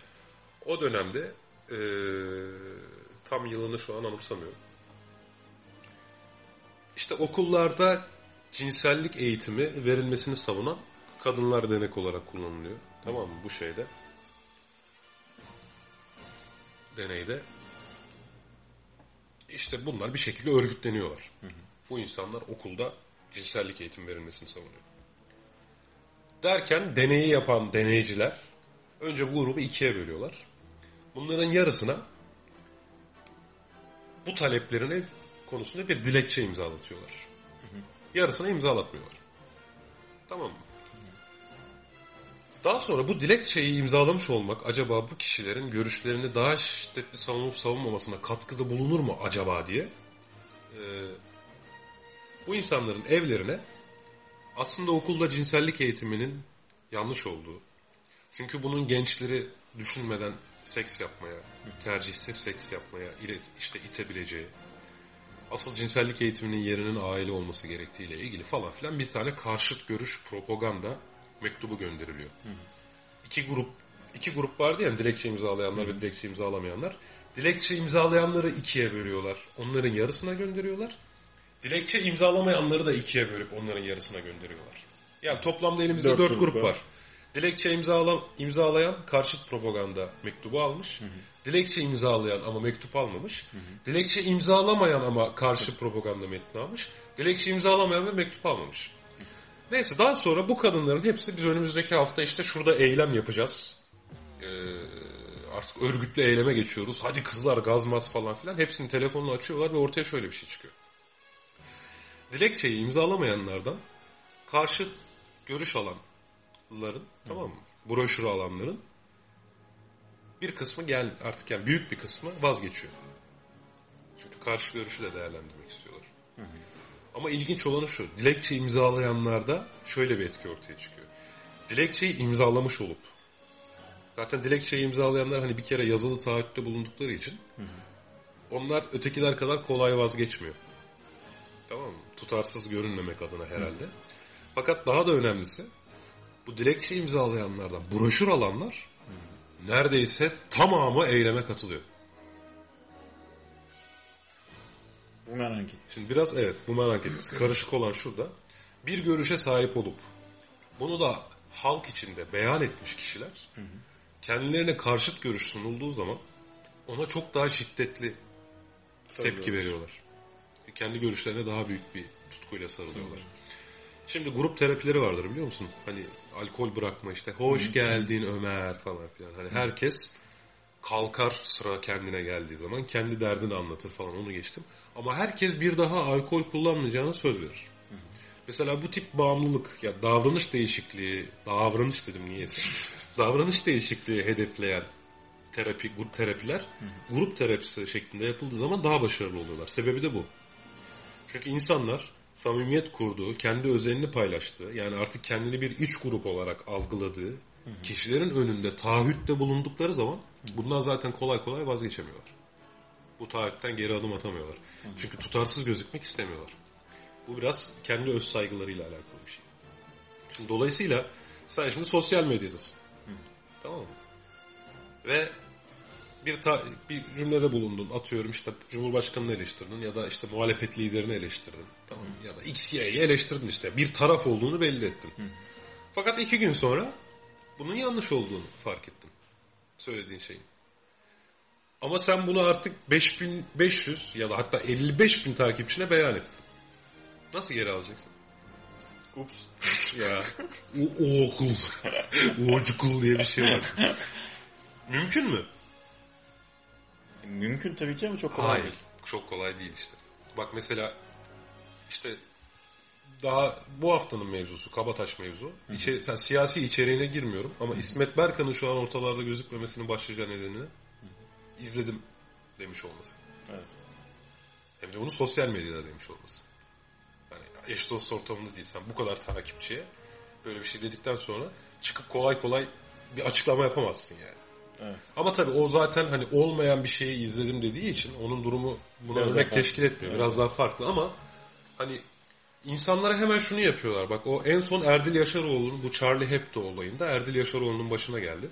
o dönemde e, tam yılını şu an anımsamıyorum. İşte okullarda cinsellik eğitimi verilmesini savunan kadınlar denek olarak kullanılıyor. Tamam mı bu şeyde? Deneyde. İşte bunlar bir şekilde örgütleniyorlar. Bu insanlar okulda cinsellik eğitimi verilmesini savunuyor. Derken deneyi yapan deneyciler önce bu grubu ikiye bölüyorlar. Bunların yarısına bu taleplerine konusunda bir dilekçe imzalatıyorlar. Yarısına imzalatmıyorlar. Tamam mı? Daha sonra bu dilekçeyi imzalamış olmak acaba bu kişilerin görüşlerini daha şiddetli savunup savunmamasına katkıda bulunur mu acaba diye e, bu insanların evlerine aslında okulda cinsellik eğitiminin yanlış olduğu, çünkü bunun gençleri düşünmeden seks yapmaya, tercihsiz seks yapmaya işte itebileceği, asıl cinsellik eğitiminin yerinin aile olması gerektiğiyle ilgili falan filan bir tane karşıt görüş propaganda mektubu gönderiliyor. İki grup iki grup vardı ya dilekçe imzalayanlar ve dilekçe imzalamayanlar. Dilekçe imzalayanları ikiye bölüyorlar. Onların yarısına gönderiyorlar. Dilekçe imzalamayanları da ikiye bölüp onların yarısına gönderiyorlar. Yani toplamda elimizde Dört dört, grup var. var. Dilekçe imzala, imzalayan karşıt propaganda mektubu almış. Dilekçe imzalayan ama mektup almamış. Dilekçe imzalamayan ama karşı propaganda metni almış. Dilekçe imzalamayan ve mektup almamış. Neyse daha sonra bu kadınların hepsi biz önümüzdeki hafta işte şurada eylem yapacağız. Ee, artık örgütlü eyleme geçiyoruz. Hadi kızlar gazmaz falan filan. Hepsinin telefonunu açıyorlar ve ortaya şöyle bir şey çıkıyor. Dilekçeyi imzalamayanlardan karşı görüş alanların tamam mı? Broşürü alanların bir kısmı gel artık yani büyük bir kısmı vazgeçiyor. Çünkü karşı görüşü de değerlendirmek istiyorlar. Ama ilginç olanı şu. Dilekçe imzalayanlarda şöyle bir etki ortaya çıkıyor. Dilekçeyi imzalamış olup zaten dilekçeyi imzalayanlar hani bir kere yazılı taahhütte bulundukları için onlar ötekiler kadar kolay vazgeçmiyor. Tamam mı? Tutarsız görünmemek adına herhalde. Fakat daha da önemlisi bu dilekçe imzalayanlardan broşür alanlar neredeyse tamamı eyleme katılıyor. bu merak ettim. Şimdi biraz evet bu merak etkisi karışık olan şurada. Bir görüşe sahip olup bunu da halk içinde beyan etmiş kişiler kendilerine karşıt görüş sunulduğu zaman ona çok daha şiddetli tepki veriyorlar. Kendi görüşlerine daha büyük bir tutkuyla sarılıyorlar. Şimdi grup terapileri vardır biliyor musun? Hani alkol bırakma işte hoş geldin Ömer falan filan. Hani herkes kalkar sıra kendine geldiği zaman kendi derdini anlatır falan onu geçtim. Ama herkes bir daha alkol kullanmayacağına söz verir. Mesela bu tip bağımlılık ya davranış değişikliği, davranış dedim niyeyse. davranış değişikliği hedefleyen terapi, grup terapiler grup terapisi şeklinde yapıldığı zaman daha başarılı oluyorlar. Sebebi de bu. Çünkü insanlar samimiyet kurduğu, kendi özelini paylaştığı, yani artık kendini bir iç grup olarak algıladığı kişilerin önünde taahhütte bulundukları zaman bundan zaten kolay kolay vazgeçemiyorlar. Bu taahhütten geri adım atamıyorlar. Çünkü tutarsız gözükmek istemiyorlar. Bu biraz kendi öz saygılarıyla alakalı bir şey. Şimdi dolayısıyla sen şimdi sosyal medyadasın. Tamam mı? Ve bir ta, bir cümlede bulundun. Atıyorum işte Cumhurbaşkanı'nı eleştirdin ya da işte muhalefet liderini eleştirdin. Tamam mı? Ya da X, Y'yi eleştirdin işte. Bir taraf olduğunu belli ettin. Fakat iki gün sonra bunun yanlış olduğunu fark ettin. Söylediğin şeyin. Ama sen bunu artık 5500 ya da hatta 55 bin takipçine beyan ettin. Nasıl geri alacaksın? Ups. Ya o, o okul. o okul diye bir şey var. Mümkün mü? Mümkün tabii ki ama çok kolay Hayır. değil. Çok kolay değil işte. Bak mesela işte daha bu haftanın mevzusu Kabataş mevzu. İçe, yani siyasi içeriğine girmiyorum ama İsmet Berkan'ın şu an ortalarda gözükmemesinin başlıca nedeni izledim demiş olması. Evet. Hem de bunu sosyal medyada demiş olması. Yani eş dost ortamında değil. Sen bu kadar takipçiye böyle bir şey dedikten sonra çıkıp kolay kolay bir açıklama yapamazsın yani. Evet. Ama tabii o zaten hani olmayan bir şeyi izledim dediği için onun durumu buna Biraz örnek teşkil etmiyor. Evet. Biraz daha farklı ama hani insanlara hemen şunu yapıyorlar. Bak o en son Erdil Yaşaroğlu'nun bu Charlie Hebdo olayında Erdil Yaşaroğlu'nun başına geldi.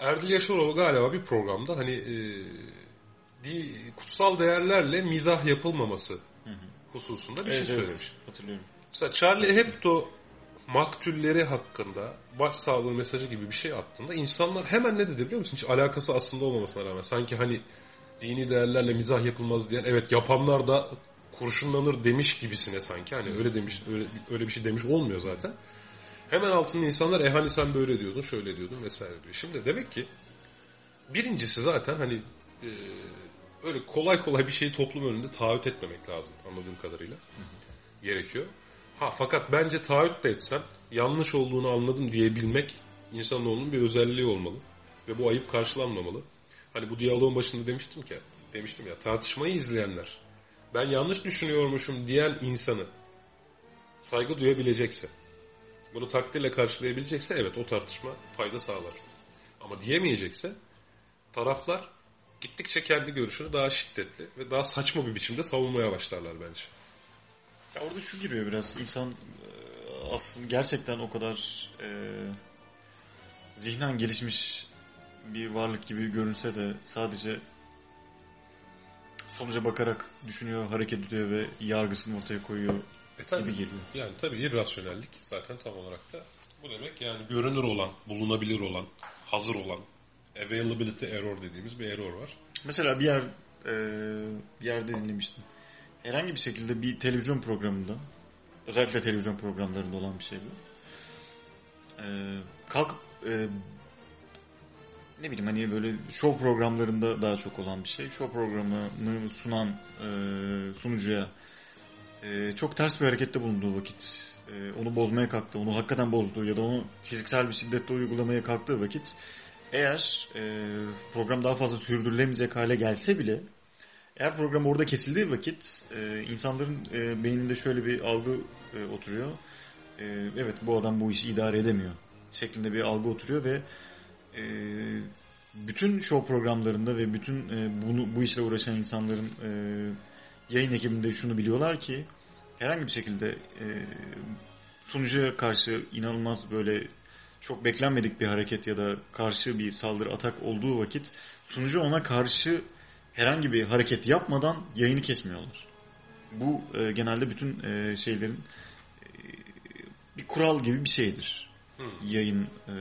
Erdil Yaşaroğlu galiba bir programda hani e, kutsal değerlerle mizah yapılmaması hususunda bir Evet, şey evet. söylemiş. Hatırlıyorum. Mesela Charlie Hebdo maktulleri hakkında başsağlığı mesajı gibi bir şey attığında insanlar hemen ne dedi biliyor musun? Hiç alakası aslında olmamasına rağmen. Sanki hani dini değerlerle mizah yapılmaz diyen evet yapanlar da kurşunlanır demiş gibisine sanki. Hani öyle demiş öyle, öyle bir şey demiş olmuyor zaten. Hemen altında insanlar e hani sen böyle diyordun şöyle diyordun vesaire diyor. Şimdi demek ki birincisi zaten hani e, öyle kolay kolay bir şeyi toplum önünde taahhüt etmemek lazım anladığım kadarıyla. Gerekiyor. Ha fakat bence taahhüt de etsen yanlış olduğunu anladım diyebilmek insanoğlunun bir özelliği olmalı. Ve bu ayıp karşılanmamalı. Hani bu diyaloğun başında demiştim ki, demiştim ya tartışmayı izleyenler ben yanlış düşünüyormuşum diyen insanı saygı duyabilecekse, bunu takdirle karşılayabilecekse evet o tartışma fayda sağlar. Ama diyemeyecekse taraflar gittikçe kendi görüşünü daha şiddetli ve daha saçma bir biçimde savunmaya başlarlar bence. Ya orada şu giriyor biraz insan e, aslında gerçekten o kadar e, zihnen gelişmiş bir varlık gibi görünse de sadece sonuca bakarak düşünüyor, hareket ediyor ve yargısını ortaya koyuyor E tabii. gibi geliyor. Yani tabii irrasyonellik zaten tam olarak da bu demek yani görünür olan, bulunabilir olan, hazır olan availability error dediğimiz bir error var. Mesela bir yer e, bir yerde dinlemiştim. Herhangi bir şekilde bir televizyon programında özellikle televizyon programlarında olan bir şey bu. E, kalkıp e, ne bileyim hani böyle show programlarında daha çok olan bir şey. Show programını sunan e, sunucuya e, çok ters bir harekette bulunduğu vakit e, onu bozmaya kalktı, onu hakikaten bozduğu ya da onu fiziksel bir şiddetle uygulamaya kalktığı vakit eğer e, program daha fazla sürdürülemeyecek hale gelse bile eğer program orada kesildiği vakit e, insanların e, beyninde şöyle bir algı e, oturuyor. E, evet bu adam bu işi idare edemiyor şeklinde bir algı oturuyor ve e, bütün show programlarında ve bütün e, bunu bu işle uğraşan insanların e, yayın ekibinde şunu biliyorlar ki herhangi bir şekilde e, sunucuya karşı inanılmaz böyle çok beklenmedik bir hareket ya da karşı bir saldırı atak olduğu vakit sunucu ona karşı herhangi bir hareket yapmadan yayını kesmiyorlar. Bu e, genelde bütün e, şeylerin e, bir kural gibi bir şeydir. Yayın e,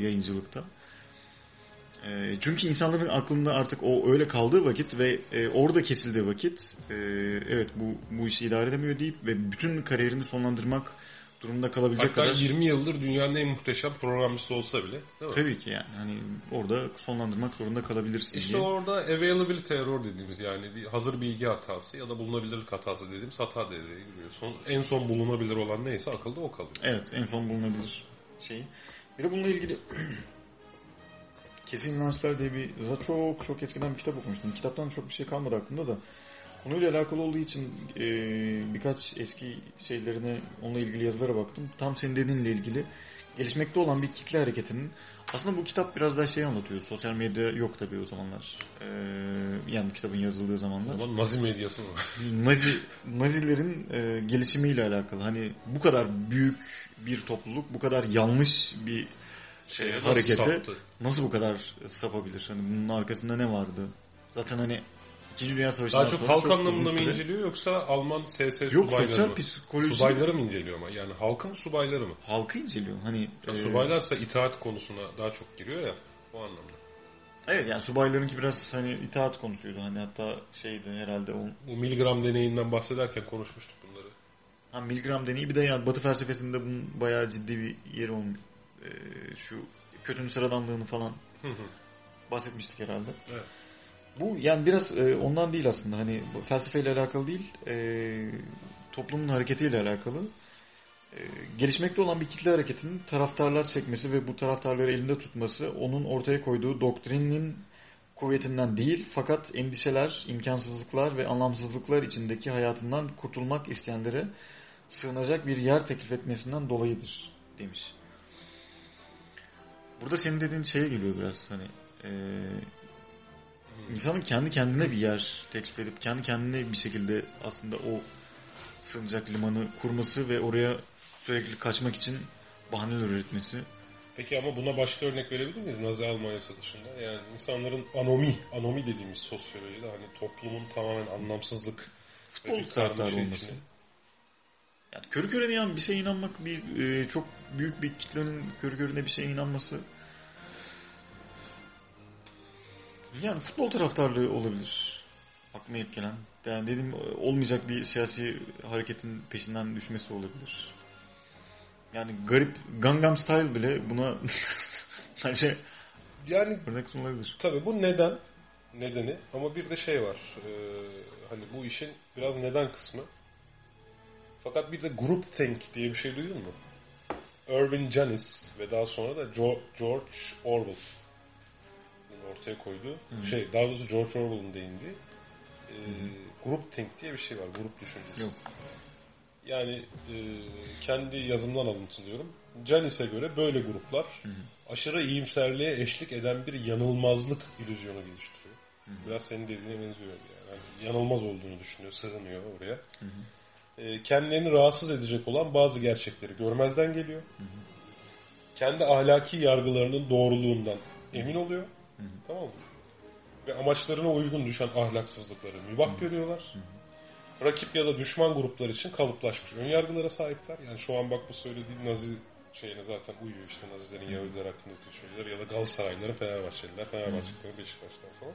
yayıncılıkta. E, çünkü insanların aklında artık o öyle kaldığı vakit ve e, orada kesildiği vakit e, evet bu bu işi idare edemiyor deyip ve bütün kariyerini sonlandırmak durumda kalabilecek Hatta kadar 20 yıldır dünyanın en muhteşem programcısı olsa bile. Değil mi? tabii ki yani hani orada sonlandırmak zorunda kalabilirsin İşte diye. orada availability error dediğimiz yani bir hazır bilgi hatası ya da bulunabilirlik hatası dediğimiz hata devreye giriyor. Son, en son bulunabilir olan neyse akılda o kalıyor. Evet en son bulunabilir şey. Bir de bununla ilgili Kesin İnançlar diye bir çok çok eskiden bir kitap okumuştum. Kitaptan çok bir şey kalmadı aklımda da. Konuyla alakalı olduğu için e, birkaç eski şeylerine onunla ilgili yazılara baktım. Tam senin dediğinle ilgili gelişmekte olan bir kitle hareketinin aslında bu kitap biraz daha şey anlatıyor. Sosyal medya yok tabii o zamanlar. E, yani bu kitabın yazıldığı zamanlar. Ama Nazi medyası mı? Nazi, Nazilerin e, gelişimiyle alakalı. Hani bu kadar büyük bir topluluk, bu kadar yanlış bir Şeye nasıl harekete saptı? nasıl bu kadar sapabilir? Hani bunun arkasında ne vardı? Zaten hani İkinci Dünya Savaşı'ndan Daha çok sonra halk çok anlamında mı süre- inceliyor yoksa Alman SS Yok subayları sosyal mı? psikoloji Subayları mı inceliyor ama? Yani halkın subayları mı? halkı inceliyor. Hani Ya e, subaylarsa itaat konusuna daha çok giriyor ya o anlamda. evet yani subaylarınki biraz hani itaat konusuydu. Hani hatta şeydi herhalde o Bu miligram deneyinden bahsederken konuşmuştuk bunları. ha, Milgram deneyi bir de yani Batı felsefesinde bunun bayağı ciddi bir yeri olmuş. E, şu kötünün sıradanlığını falan Hı hı. bahsetmiştik herhalde. Evet. Bu yani biraz e, ondan değil aslında hani felsefeyle alakalı değil e, toplumun hareketiyle alakalı E, gelişmekte olan bir kitle hareketinin taraftarlar çekmesi ve bu taraftarları elinde tutması onun ortaya koyduğu doktrinin kuvvetinden değil fakat endişeler, imkansızlıklar ve anlamsızlıklar içindeki hayatından kurtulmak isteyenlere sığınacak bir yer teklif etmesinden dolayıdır demiş. Burada senin dediğin şeye geliyor biraz hani e, insanın kendi kendine bir yer teklif edip kendi kendine bir şekilde aslında o sığınacak limanı kurması ve oraya sürekli kaçmak için bahaneler üretmesi. Peki ama buna başka örnek verebilir miyiz Nazi Almanya'sı dışında? Yani insanların anomi, anomi dediğimiz sosyolojide hani toplumun tamamen anlamsızlık Futbol taraftarı olması. içine- Yani körü körüne yani bir şeye inanmak bir e, çok büyük bir kitlenin körü körüne bir şeye inanması yani futbol taraftarlığı olabilir. Aklıma ilk gelen. Yani dediğim olmayacak bir siyasi hareketin peşinden düşmesi olabilir. Yani garip Gangnam Style bile buna bence Yani örnek sunulabilir. tabii bu neden nedeni ama bir de şey var. Ee, hani bu işin biraz neden kısmı. Fakat bir de groupthink diye bir şey duydun mu? Irving Janis ve daha sonra da George Orwell ortaya koyduğu şey daha doğrusu George Orwell'ın değindiği e, groupthink diye bir şey var. Grup düşüncesi. Yok. Yani e, kendi yazımdan alıntılıyorum. Janis'e göre böyle gruplar aşırı iyimserliğe eşlik eden bir yanılmazlık illüzyonu geliştiriyor. Biraz senin dediğine benziyor. Yani. Yani yanılmaz olduğunu düşünüyor, sığınıyor oraya. E, kendilerini rahatsız edecek olan bazı gerçekleri görmezden geliyor. Kendi ahlaki yargılarının doğruluğundan emin oluyor. Tamam mı? Ve amaçlarına uygun düşen ahlaksızlıkları mübah görüyorlar. Rakip ya da düşman gruplar için kalıplaşmış ön yargılara sahipler. Yani şu an bak bu söylediğin Nazi şeyine zaten uyuyor işte Nazilerin Yahudiler hakkındaki düşünceler ya da Galatasaraylılara Fenerbahçeliler, Fenerbahçeliler, Beşiktaşlar falan.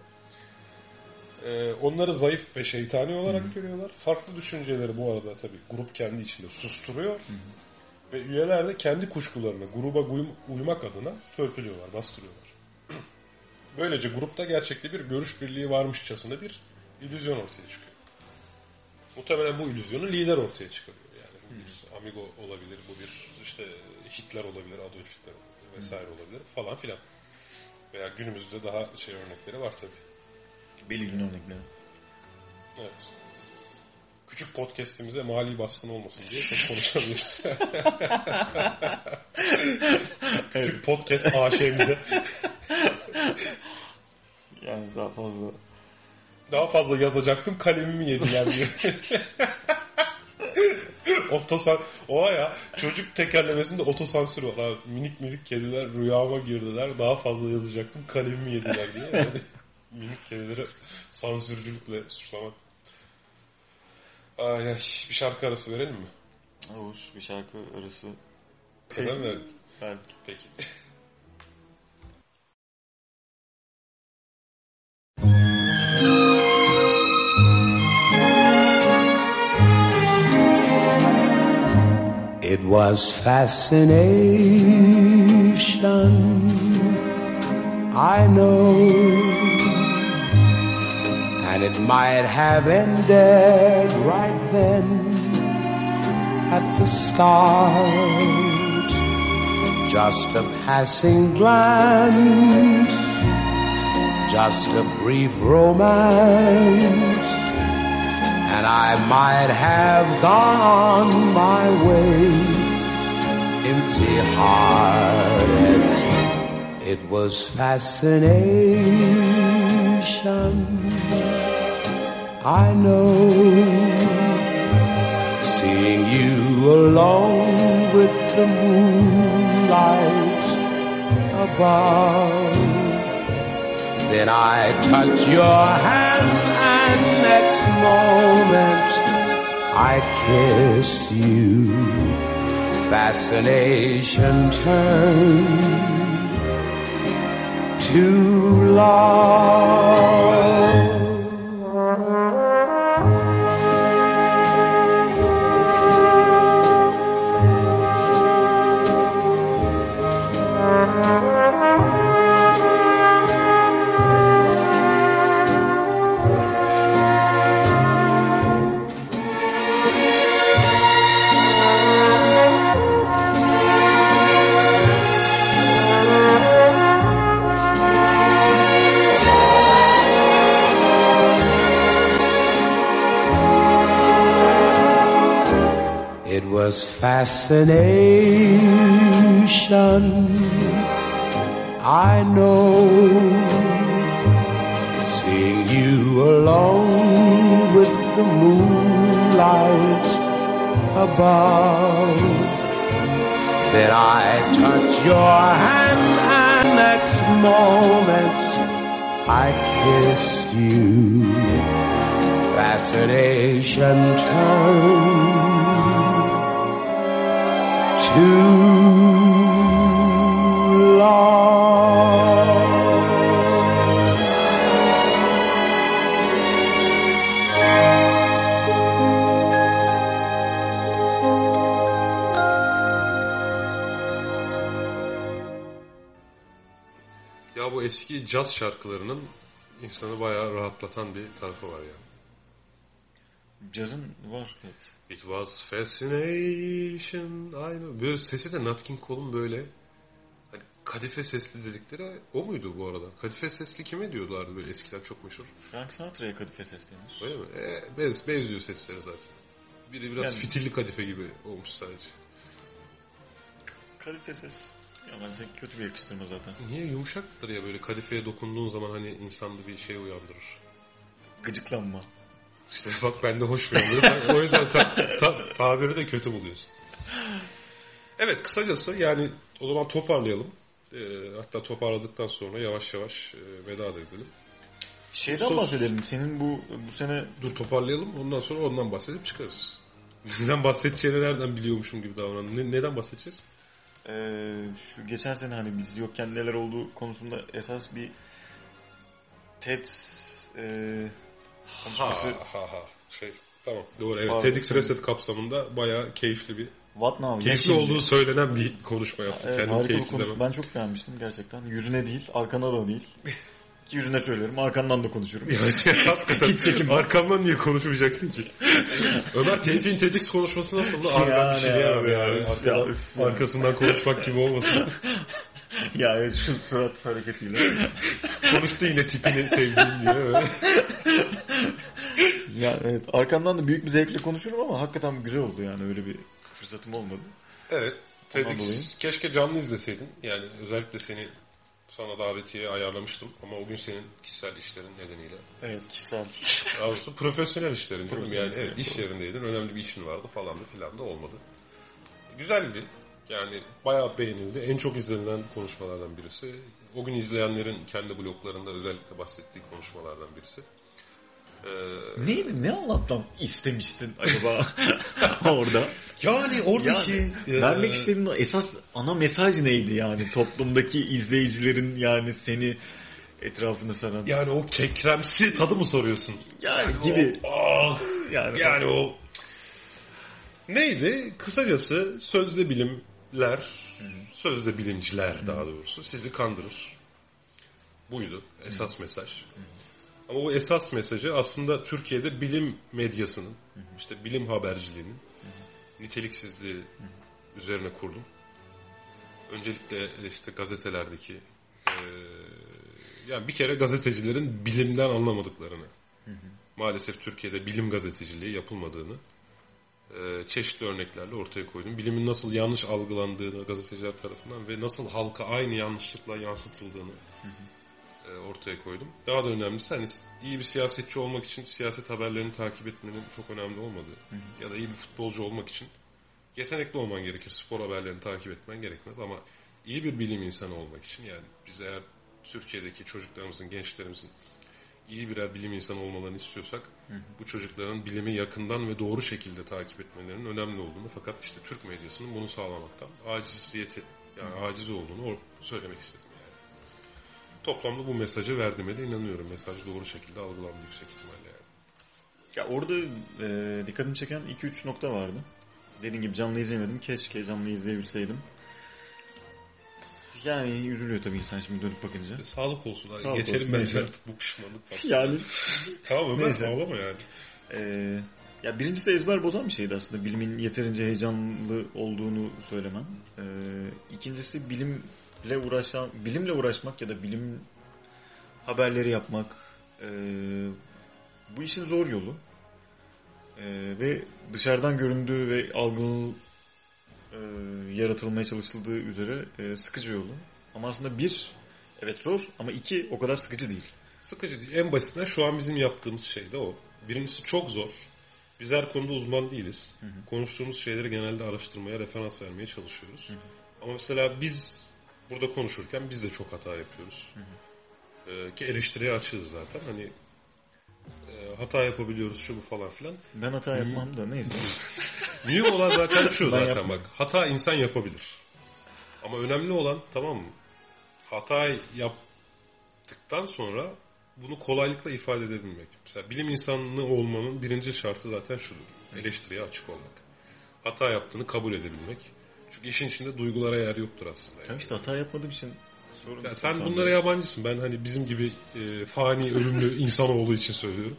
Ee, onları zayıf ve şeytani olarak görüyorlar. Farklı düşünceleri bu arada tabii grup kendi içinde susturuyor. Ve üyeler de kendi kuşkularını gruba uyum- uymak adına törpülüyorlar, bastırıyorlar. Böylece grupta gerçekte bir görüş birliği varmışçasına bir illüzyon ortaya çıkıyor. Muhtemelen bu illüzyonu lider ortaya çıkarıyor. Yani bu bir Amigo olabilir, bu bir işte Hitler olabilir, Adolf Hitler vesaire olabilir falan filan. Veya günümüzde daha şey örnekleri var tabii. Belirgin örnekleri. Evet. Küçük podcast'imize mali baskın olmasın diye çok konuşabiliriz. Küçük podcast AŞ'mize Yani daha fazla daha fazla yazacaktım kalemimi yediler diye. Otosan o ya çocuk tekerlemesinde otosansür var. Abi, minik minik kediler rüyama girdiler. Daha fazla yazacaktım kalemimi yediler diye. Yani minik kedileri sansürcülükle suçlamak. Ay, ay, bir şarkı arası verelim mi? Olur bir şarkı arası. Neden verdik? Belki. Peki. It was fascination, I know, and it might have ended right then at the start. Just a passing glance, just a brief romance, and I might have gone on my way empty hearted. It was fascination, I know seeing you alone with the moonlight above. Then I touch your hand and next moment I kiss you. Fascination turned to love. Was fascination, I know. Seeing you alone with the moonlight above. Then I touch your hand and next moment I kissed you. Fascination turned Ya bu eski caz şarkılarının insanı bayağı rahatlatan bir tarafı var ya. Cazın var. Evet. It was fascination. Aynı. Böyle sesi de Nat King Cole'un böyle hani kadife sesli dedikleri o muydu bu arada? Kadife sesli kime diyorlardı böyle eskiden çok meşhur. Frank Sinatra'ya kadife seslenir. Öyle mi? E, bez, benziyor sesleri zaten. Biri biraz Yani- fitilli kadife gibi olmuş sadece. Kadife ses. Ya bence kötü bir yakıştırma zaten. Niye yumuşaktır ya böyle kadifeye dokunduğun zaman hani insanda bir şey uyandırır. Gıcıklanma. İşte bak bende hoş uyandırır. Sen- o yüzden sen ta- tabiri de kötü buluyorsun. Evet kısacası yani o zaman toparlayalım. Ee, hatta toparladıktan sonra yavaş yavaş e, veda da edelim. Şeyden Sos- bahsedelim. Senin bu bu sene Dur toparlayalım ondan sonra ondan bahsedip çıkarız. Neden bahsedeceğini nereden biliyormuşum gibi davranın. Ne, neden bahsedeceğiz? Ee, şu geçen sene hani biz yokken neler olduğu konusunda esas bir TED e, konuşması ha ha. Şey, tamam doğru evet. Pardon. TEDx Reset kapsamında bayağı keyifli bir What Now? keyifli olduğu söylenen bir konuşma yaptık. Evet, Kendim harika bir keyifli konuş. demem. Ben çok beğenmiştim gerçekten. Yüzüne değil, arkana da değil. Ki yüzüne söylerim, arkandan da konuşurum. Ya şey, hakikaten Hiç çekim- arkamdan niye konuşmayacaksın ki? Ömer Tevfik'in TEDx konuşması nasıldı? Abi ben bir şey ya. ya, Arkadan- ya, üf ya. arkasından konuşmak gibi olmasın. ya evet şu surat hareketiyle. Konuştu yine tipini sevdiğim diye. Ya evet, arkandan da büyük bir zevkle konuşurum ama hakikaten güzel oldu yani öyle bir fırsatım olmadı. Evet. TEDx keşke canlı izleseydin. Yani özellikle seni sana davetiye ayarlamıştım. Ama o gün senin kişisel işlerin nedeniyle. Evet, kişisel. Doğrusu profesyonel işlerin. Profesyonel Yani evet, iş yerindeydin. Önemli bir işin vardı falan da filan da olmadı. Güzeldi. Yani bayağı beğenildi. En çok izlenilen konuşmalardan birisi. O gün izleyenlerin kendi bloglarında özellikle bahsettiği konuşmalardan birisi. Ee, Neydi, ne anlattan istemiştin acaba orada? yani oradaki... Yani, vermek istediğin o esas ana mesaj neydi yani toplumdaki izleyicilerin yani seni etrafını saran Yani o kekremsi tadı mı soruyorsun? yani gibi Ah, yani, yani o... Neydi? Kısacası sözde bilimler, sözde bilimciler daha doğrusu sizi kandırır. Buydu esas mesaj. Ama bu esas mesajı aslında Türkiye'de bilim medyasının, işte bilim haberciliğinin niteliksizliği üzerine kurdum. Öncelikle işte gazetelerdeki eee, yani bir kere gazetecilerin bilimden anlamadıklarını, maalesef Türkiye'de bilim gazeteciliği yapılmadığını çeşitli örneklerle ortaya koydum. Bilimin nasıl yanlış algılandığını gazeteciler tarafından ve nasıl halka aynı yanlışlıkla yansıtıldığını eee, ortaya koydum. Daha da önemlisi hani iyi bir siyasetçi olmak için siyaset haberlerini takip etmenin çok önemli olmadığı ya da iyi bir futbolcu olmak için yetenekli olman gerekir. Spor haberlerini takip etmen gerekmez ama iyi bir bilim insanı olmak için yani biz eğer Türkiye'deki çocuklarımızın, gençlerimizin iyi birer bilim insanı olmalarını istiyorsak bu çocukların bilimi yakından ve doğru şekilde takip etmelerinin önemli olduğunu fakat işte Türk medyasının bunu sağlamaktan aciziyeti yani aciz olduğunu söylemek istedim yani. Toplamda bu mesajı verdiğime de inanıyorum. Mesaj doğru şekilde algılandı yüksek ihtimalle yani. Ya orada e, dikkatimi çeken 2-3 nokta vardı. Dediğim gibi canlı izleyemedim. Keşke canlı izleyebilseydim. Yani üzülüyor tabii insan şimdi dönüp bakınca. E, sağlık olsun. Hadi Sağlık geçelim olsun, bence neyse. artık bu pişmanlık falan. Yani Tamam Ömer Neyse. ağlama yani. Ee, ya birincisi ezber bozan bir şeydi aslında. Bilimin yeterince heyecanlı olduğunu söylemem. Ee, ikincisi bilimle uğraşan, bilimle uğraşmak ya da bilim haberleri yapmak ee, bu işin zor yolu. Ee, ve dışarıdan göründüğü ve algı ee, yaratılmaya çalışıldığı üzere ee, sıkıcı yolu. Ama aslında bir, evet zor ama iki o kadar sıkıcı değil. Sıkıcı değil. En basitinden şu an bizim yaptığımız şey de o. Birincisi çok zor. Biz her konuda uzman değiliz. Konuştuğumuz şeyleri genelde araştırmaya, referans vermeye çalışıyoruz. Ama mesela biz burada konuşurken biz de çok hata yapıyoruz. Ee, ki eleştiriye açığız zaten. Hani e, hata yapabiliyoruz şu bu falan filan. Ben hata yapmam da neyse. Mühim olan zaten şu Ben zaten yapmam. bak. Hata insan yapabilir. Ama önemli olan tamam mı? Hata yaptıktan sonra bunu kolaylıkla ifade edebilmek. Mesela bilim insanlığı olmanın birinci şartı zaten şudur. Eleştiriye açık olmak. Hata yaptığını kabul edebilmek. Çünkü işin içinde duygulara yer yoktur aslında. yani. Tamam işte hata yapmadığım için sorun Ya sen bunlara yabancısın. Ben hani bizim gibi e, fani, ölümlü insan olduğu için söylüyorum.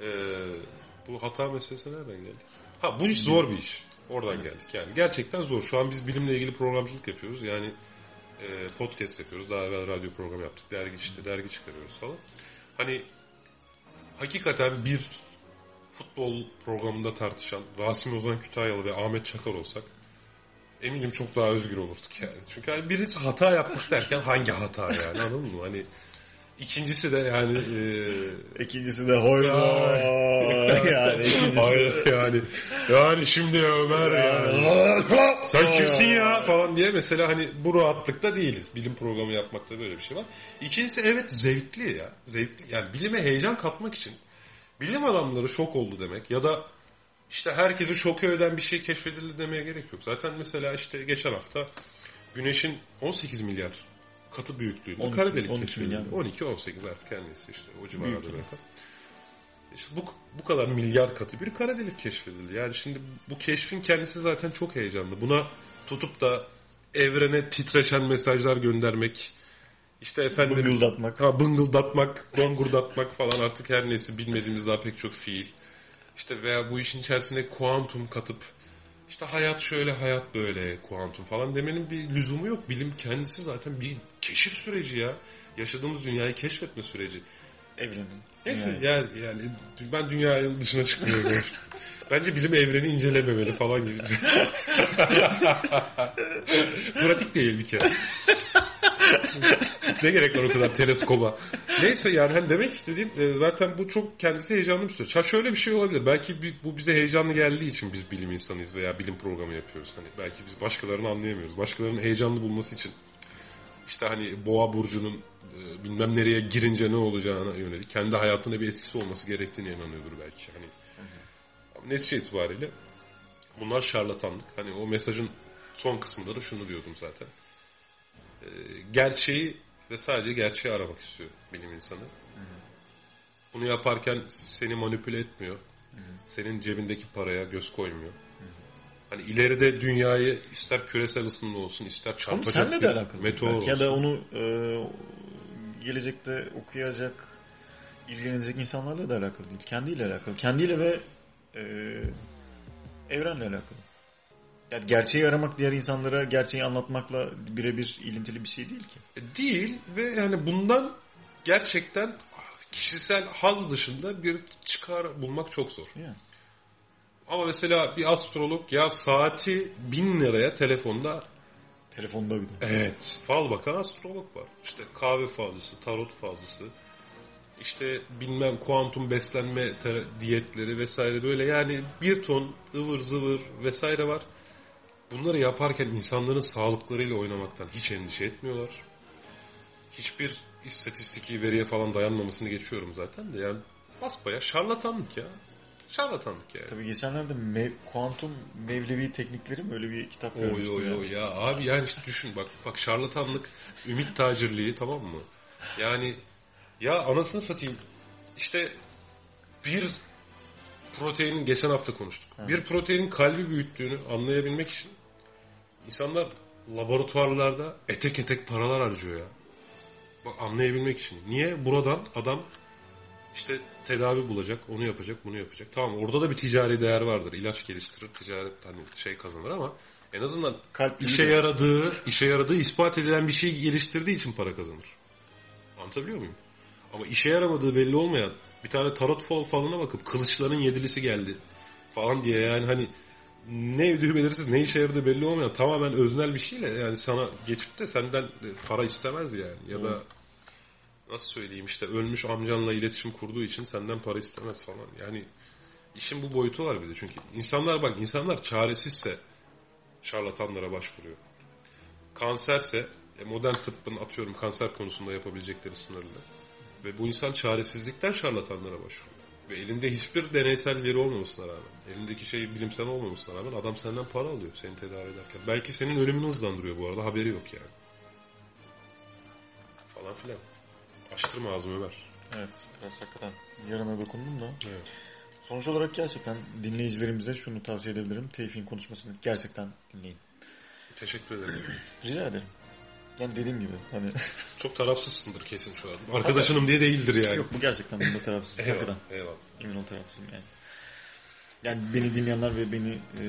E, bu hata meselesi nereden geldi? Ha bu iş zor bir iş. Oradan geldik yani. Gerçekten zor. Şu an biz bilimle ilgili programcılık yapıyoruz. Yani e, podcast yapıyoruz. Daha evvel radyo programı yaptık. Dergi işte dergi çıkarıyoruz falan. Hani hakikaten bir futbol programında tartışan Rasim Ozan Kütahyalı ve Ahmet Çakar olsak eminim çok daha özgür olurduk yani. Çünkü hani birisi hata yapmak derken hangi hata yani anladın mı? Hani ikincisi de yani e, İkincisi de hoyla. yani ikincisi Hayır yani yani şimdi Ömer yani sen kimsin ya falan diye mesela hani bu rahatlıkta değiliz. Bilim programı yapmakta böyle bir şey var. İkincisi evet zevkli ya. Zevkli. Yani bilime heyecan katmak için bilim adamları şok oldu demek ya da işte herkesi şok eden bir şey keşfedildi demeye gerek yok. Zaten mesela işte geçen hafta Güneş'in 18 milyar katı büyüklüğünde 12, kara delik 12 keşfedildi. milyar. 12-18 artık neyse işte o civarda Büyük bir rakam. İşte bu, bu kadar milyar katı bir kara delik keşfedildi. Yani şimdi bu keşfin kendisi zaten çok heyecanlı. Buna tutup da evrene titreşen mesajlar göndermek, işte efendim Bıngıldatmak. ha, bıngıldatmak, bongurdatmak falan artık her neyse bilmediğimiz daha pek çok fiil. İşte veya bu işin içerisine kuantum katıp işte hayat şöyle hayat böyle kuantum falan demenin bir lüzumu yok. Bilim kendisi zaten bir keşif süreci ya. Yaşadığımız dünyayı keşfetme süreci. Evrenin. Neyse Yani. yani, yani ben dünyanın dışına çıkmıyorum. Bence bilim evreni incelememeli falan gibi. Pratik değil bir kere. ne gerek var o kadar teleskoba. Neyse yani hani demek istediğim e, zaten bu çok kendisi heyecanlı bir süreç. Ha şöyle bir şey olabilir. Belki bu bize heyecanlı geldiği için biz bilim insanıyız veya bilim programı yapıyoruz. Hani belki biz başkalarını anlayamıyoruz. Başkalarının heyecanlı bulması için işte hani boğa burcunun e, bilmem nereye girince ne olacağına yönelik kendi hayatında bir etkisi olması gerektiğine inanıyordur belki. Hani netice itibariyle bunlar şarlatanlık. Hani o mesajın son kısmında da şunu diyordum zaten. E, gerçeği ve sadece gerçeği aramak istiyor bilim insanı. Bunu yaparken seni manipüle etmiyor. Senin cebindeki paraya göz koymuyor. Hani ileride dünyayı ister küresel ısınma olsun ister çarpacak bir de meteor olsun. Ya da onu e, gelecekte okuyacak, ilgilenecek insanlarla da alakalı değil. Kendiyle alakalı. Kendiyle ve e, evrenle alakalı. Yani gerçeği aramak diğer insanlara gerçeği anlatmakla birebir ilintili bir şey değil ki. Değil ve yani bundan gerçekten kişisel haz dışında bir çıkar bulmak çok zor. Yani. Ama mesela bir astrolog ya saati bin liraya telefonda Telefonda bir de. evet fal bakan astrolog var. İşte kahve falcısı, tarot falcısı, işte bilmem kuantum beslenme diyetleri vesaire böyle yani bir ton ıvır zıvır vesaire var. Bunları yaparken insanların sağlıklarıyla oynamaktan hiç endişe etmiyorlar. Hiçbir istatistiki veriye falan dayanmamasını geçiyorum zaten de yani basbaya şarlatanlık ya. Şarlatanlık yani. Tabii geçenlerde mev- kuantum mevlevi teknikleri mi öyle bir kitap Oy görmüştüm. oy ya. oy ya abi yani işte düşün bak bak şarlatanlık ümit tacirliği tamam mı? Yani ya anasını satayım işte bir proteinin geçen hafta konuştuk. Bir proteinin kalbi büyüttüğünü anlayabilmek için insanlar laboratuvarlarda etek etek paralar harcıyor ya. Bak anlayabilmek için. Niye? Buradan adam işte tedavi bulacak, onu yapacak, bunu yapacak. Tamam orada da bir ticari değer vardır. İlaç geliştirir, ticaret hani şey kazanır ama en azından Kalp işe de. yaradığı, işe yaradığı ispat edilen bir şey geliştirdiği için para kazanır. Anlatabiliyor muyum? Ama işe yaramadığı belli olmayan bir tane tarot fal falına bakıp kılıçların yedilisi geldi falan diye. Yani hani ne ödüğü belirsiz ne işe yaradığı belli olmayan tamamen öznel bir şeyle yani sana geçip de senden para istemez yani. Ya da nasıl söyleyeyim işte ölmüş amcanla iletişim kurduğu için senden para istemez falan. Yani işin bu boyutu var bir de. Çünkü insanlar bak insanlar çaresizse şarlatanlara başvuruyor. Kanserse e, modern tıbbın atıyorum kanser konusunda yapabilecekleri sınırlı. Ve bu insan çaresizlikten şarlatanlara başvuruyor. Ve elinde hiçbir deneysel veri olmamasına rağmen, elindeki şey bilimsel olmamasına rağmen adam senden para alıyor seni tedavi ederken. Belki senin ölümünü hızlandırıyor bu arada haberi yok yani. Falan filan. Açtırma ağzımı Ömer. Evet biraz hakikaten yarına dokundum da. Evet. Sonuç olarak gerçekten dinleyicilerimize şunu tavsiye edebilirim. Tevfik'in konuşmasını gerçekten dinleyin. Teşekkür ederim. Rica ederim. Yani dediğim gibi hani Çok tarafsızsındır kesin şu an. Arkadaşınım diye değildir yani. yok bu gerçekten bunda tarafsız. hakikaten. Eyvallah. Eyvallah. Emin ol tarafsızım yani. Yani beni dinleyenler ve beni e,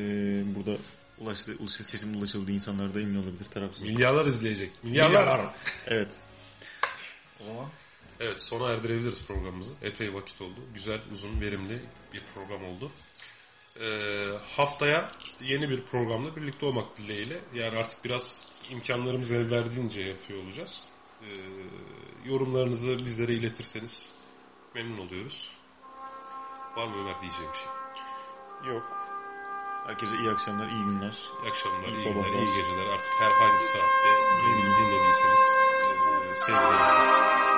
burada ulaştı, ulaş- sesim ulaşıldığı insanlar da emin olabilir tarafsız. Milyarlar izleyecek. Milyarlar. Evet. O zaman Evet sona erdirebiliriz programımızı. Epey vakit oldu. Güzel, uzun, verimli bir program oldu. Ee, haftaya yeni bir programla birlikte olmak dileğiyle. Yani artık biraz imkanlarımız el verdiğince yapıyor olacağız. E, yorumlarınızı bizlere iletirseniz memnun oluyoruz. Var mı Ömer diyeceğim bir şey? Yok. Herkese iyi akşamlar, iyi günler. İyi akşamlar, iyi, iyi günler, iyi geceler. Artık herhangi saatte dinlediyseniz e, sevgilerimle.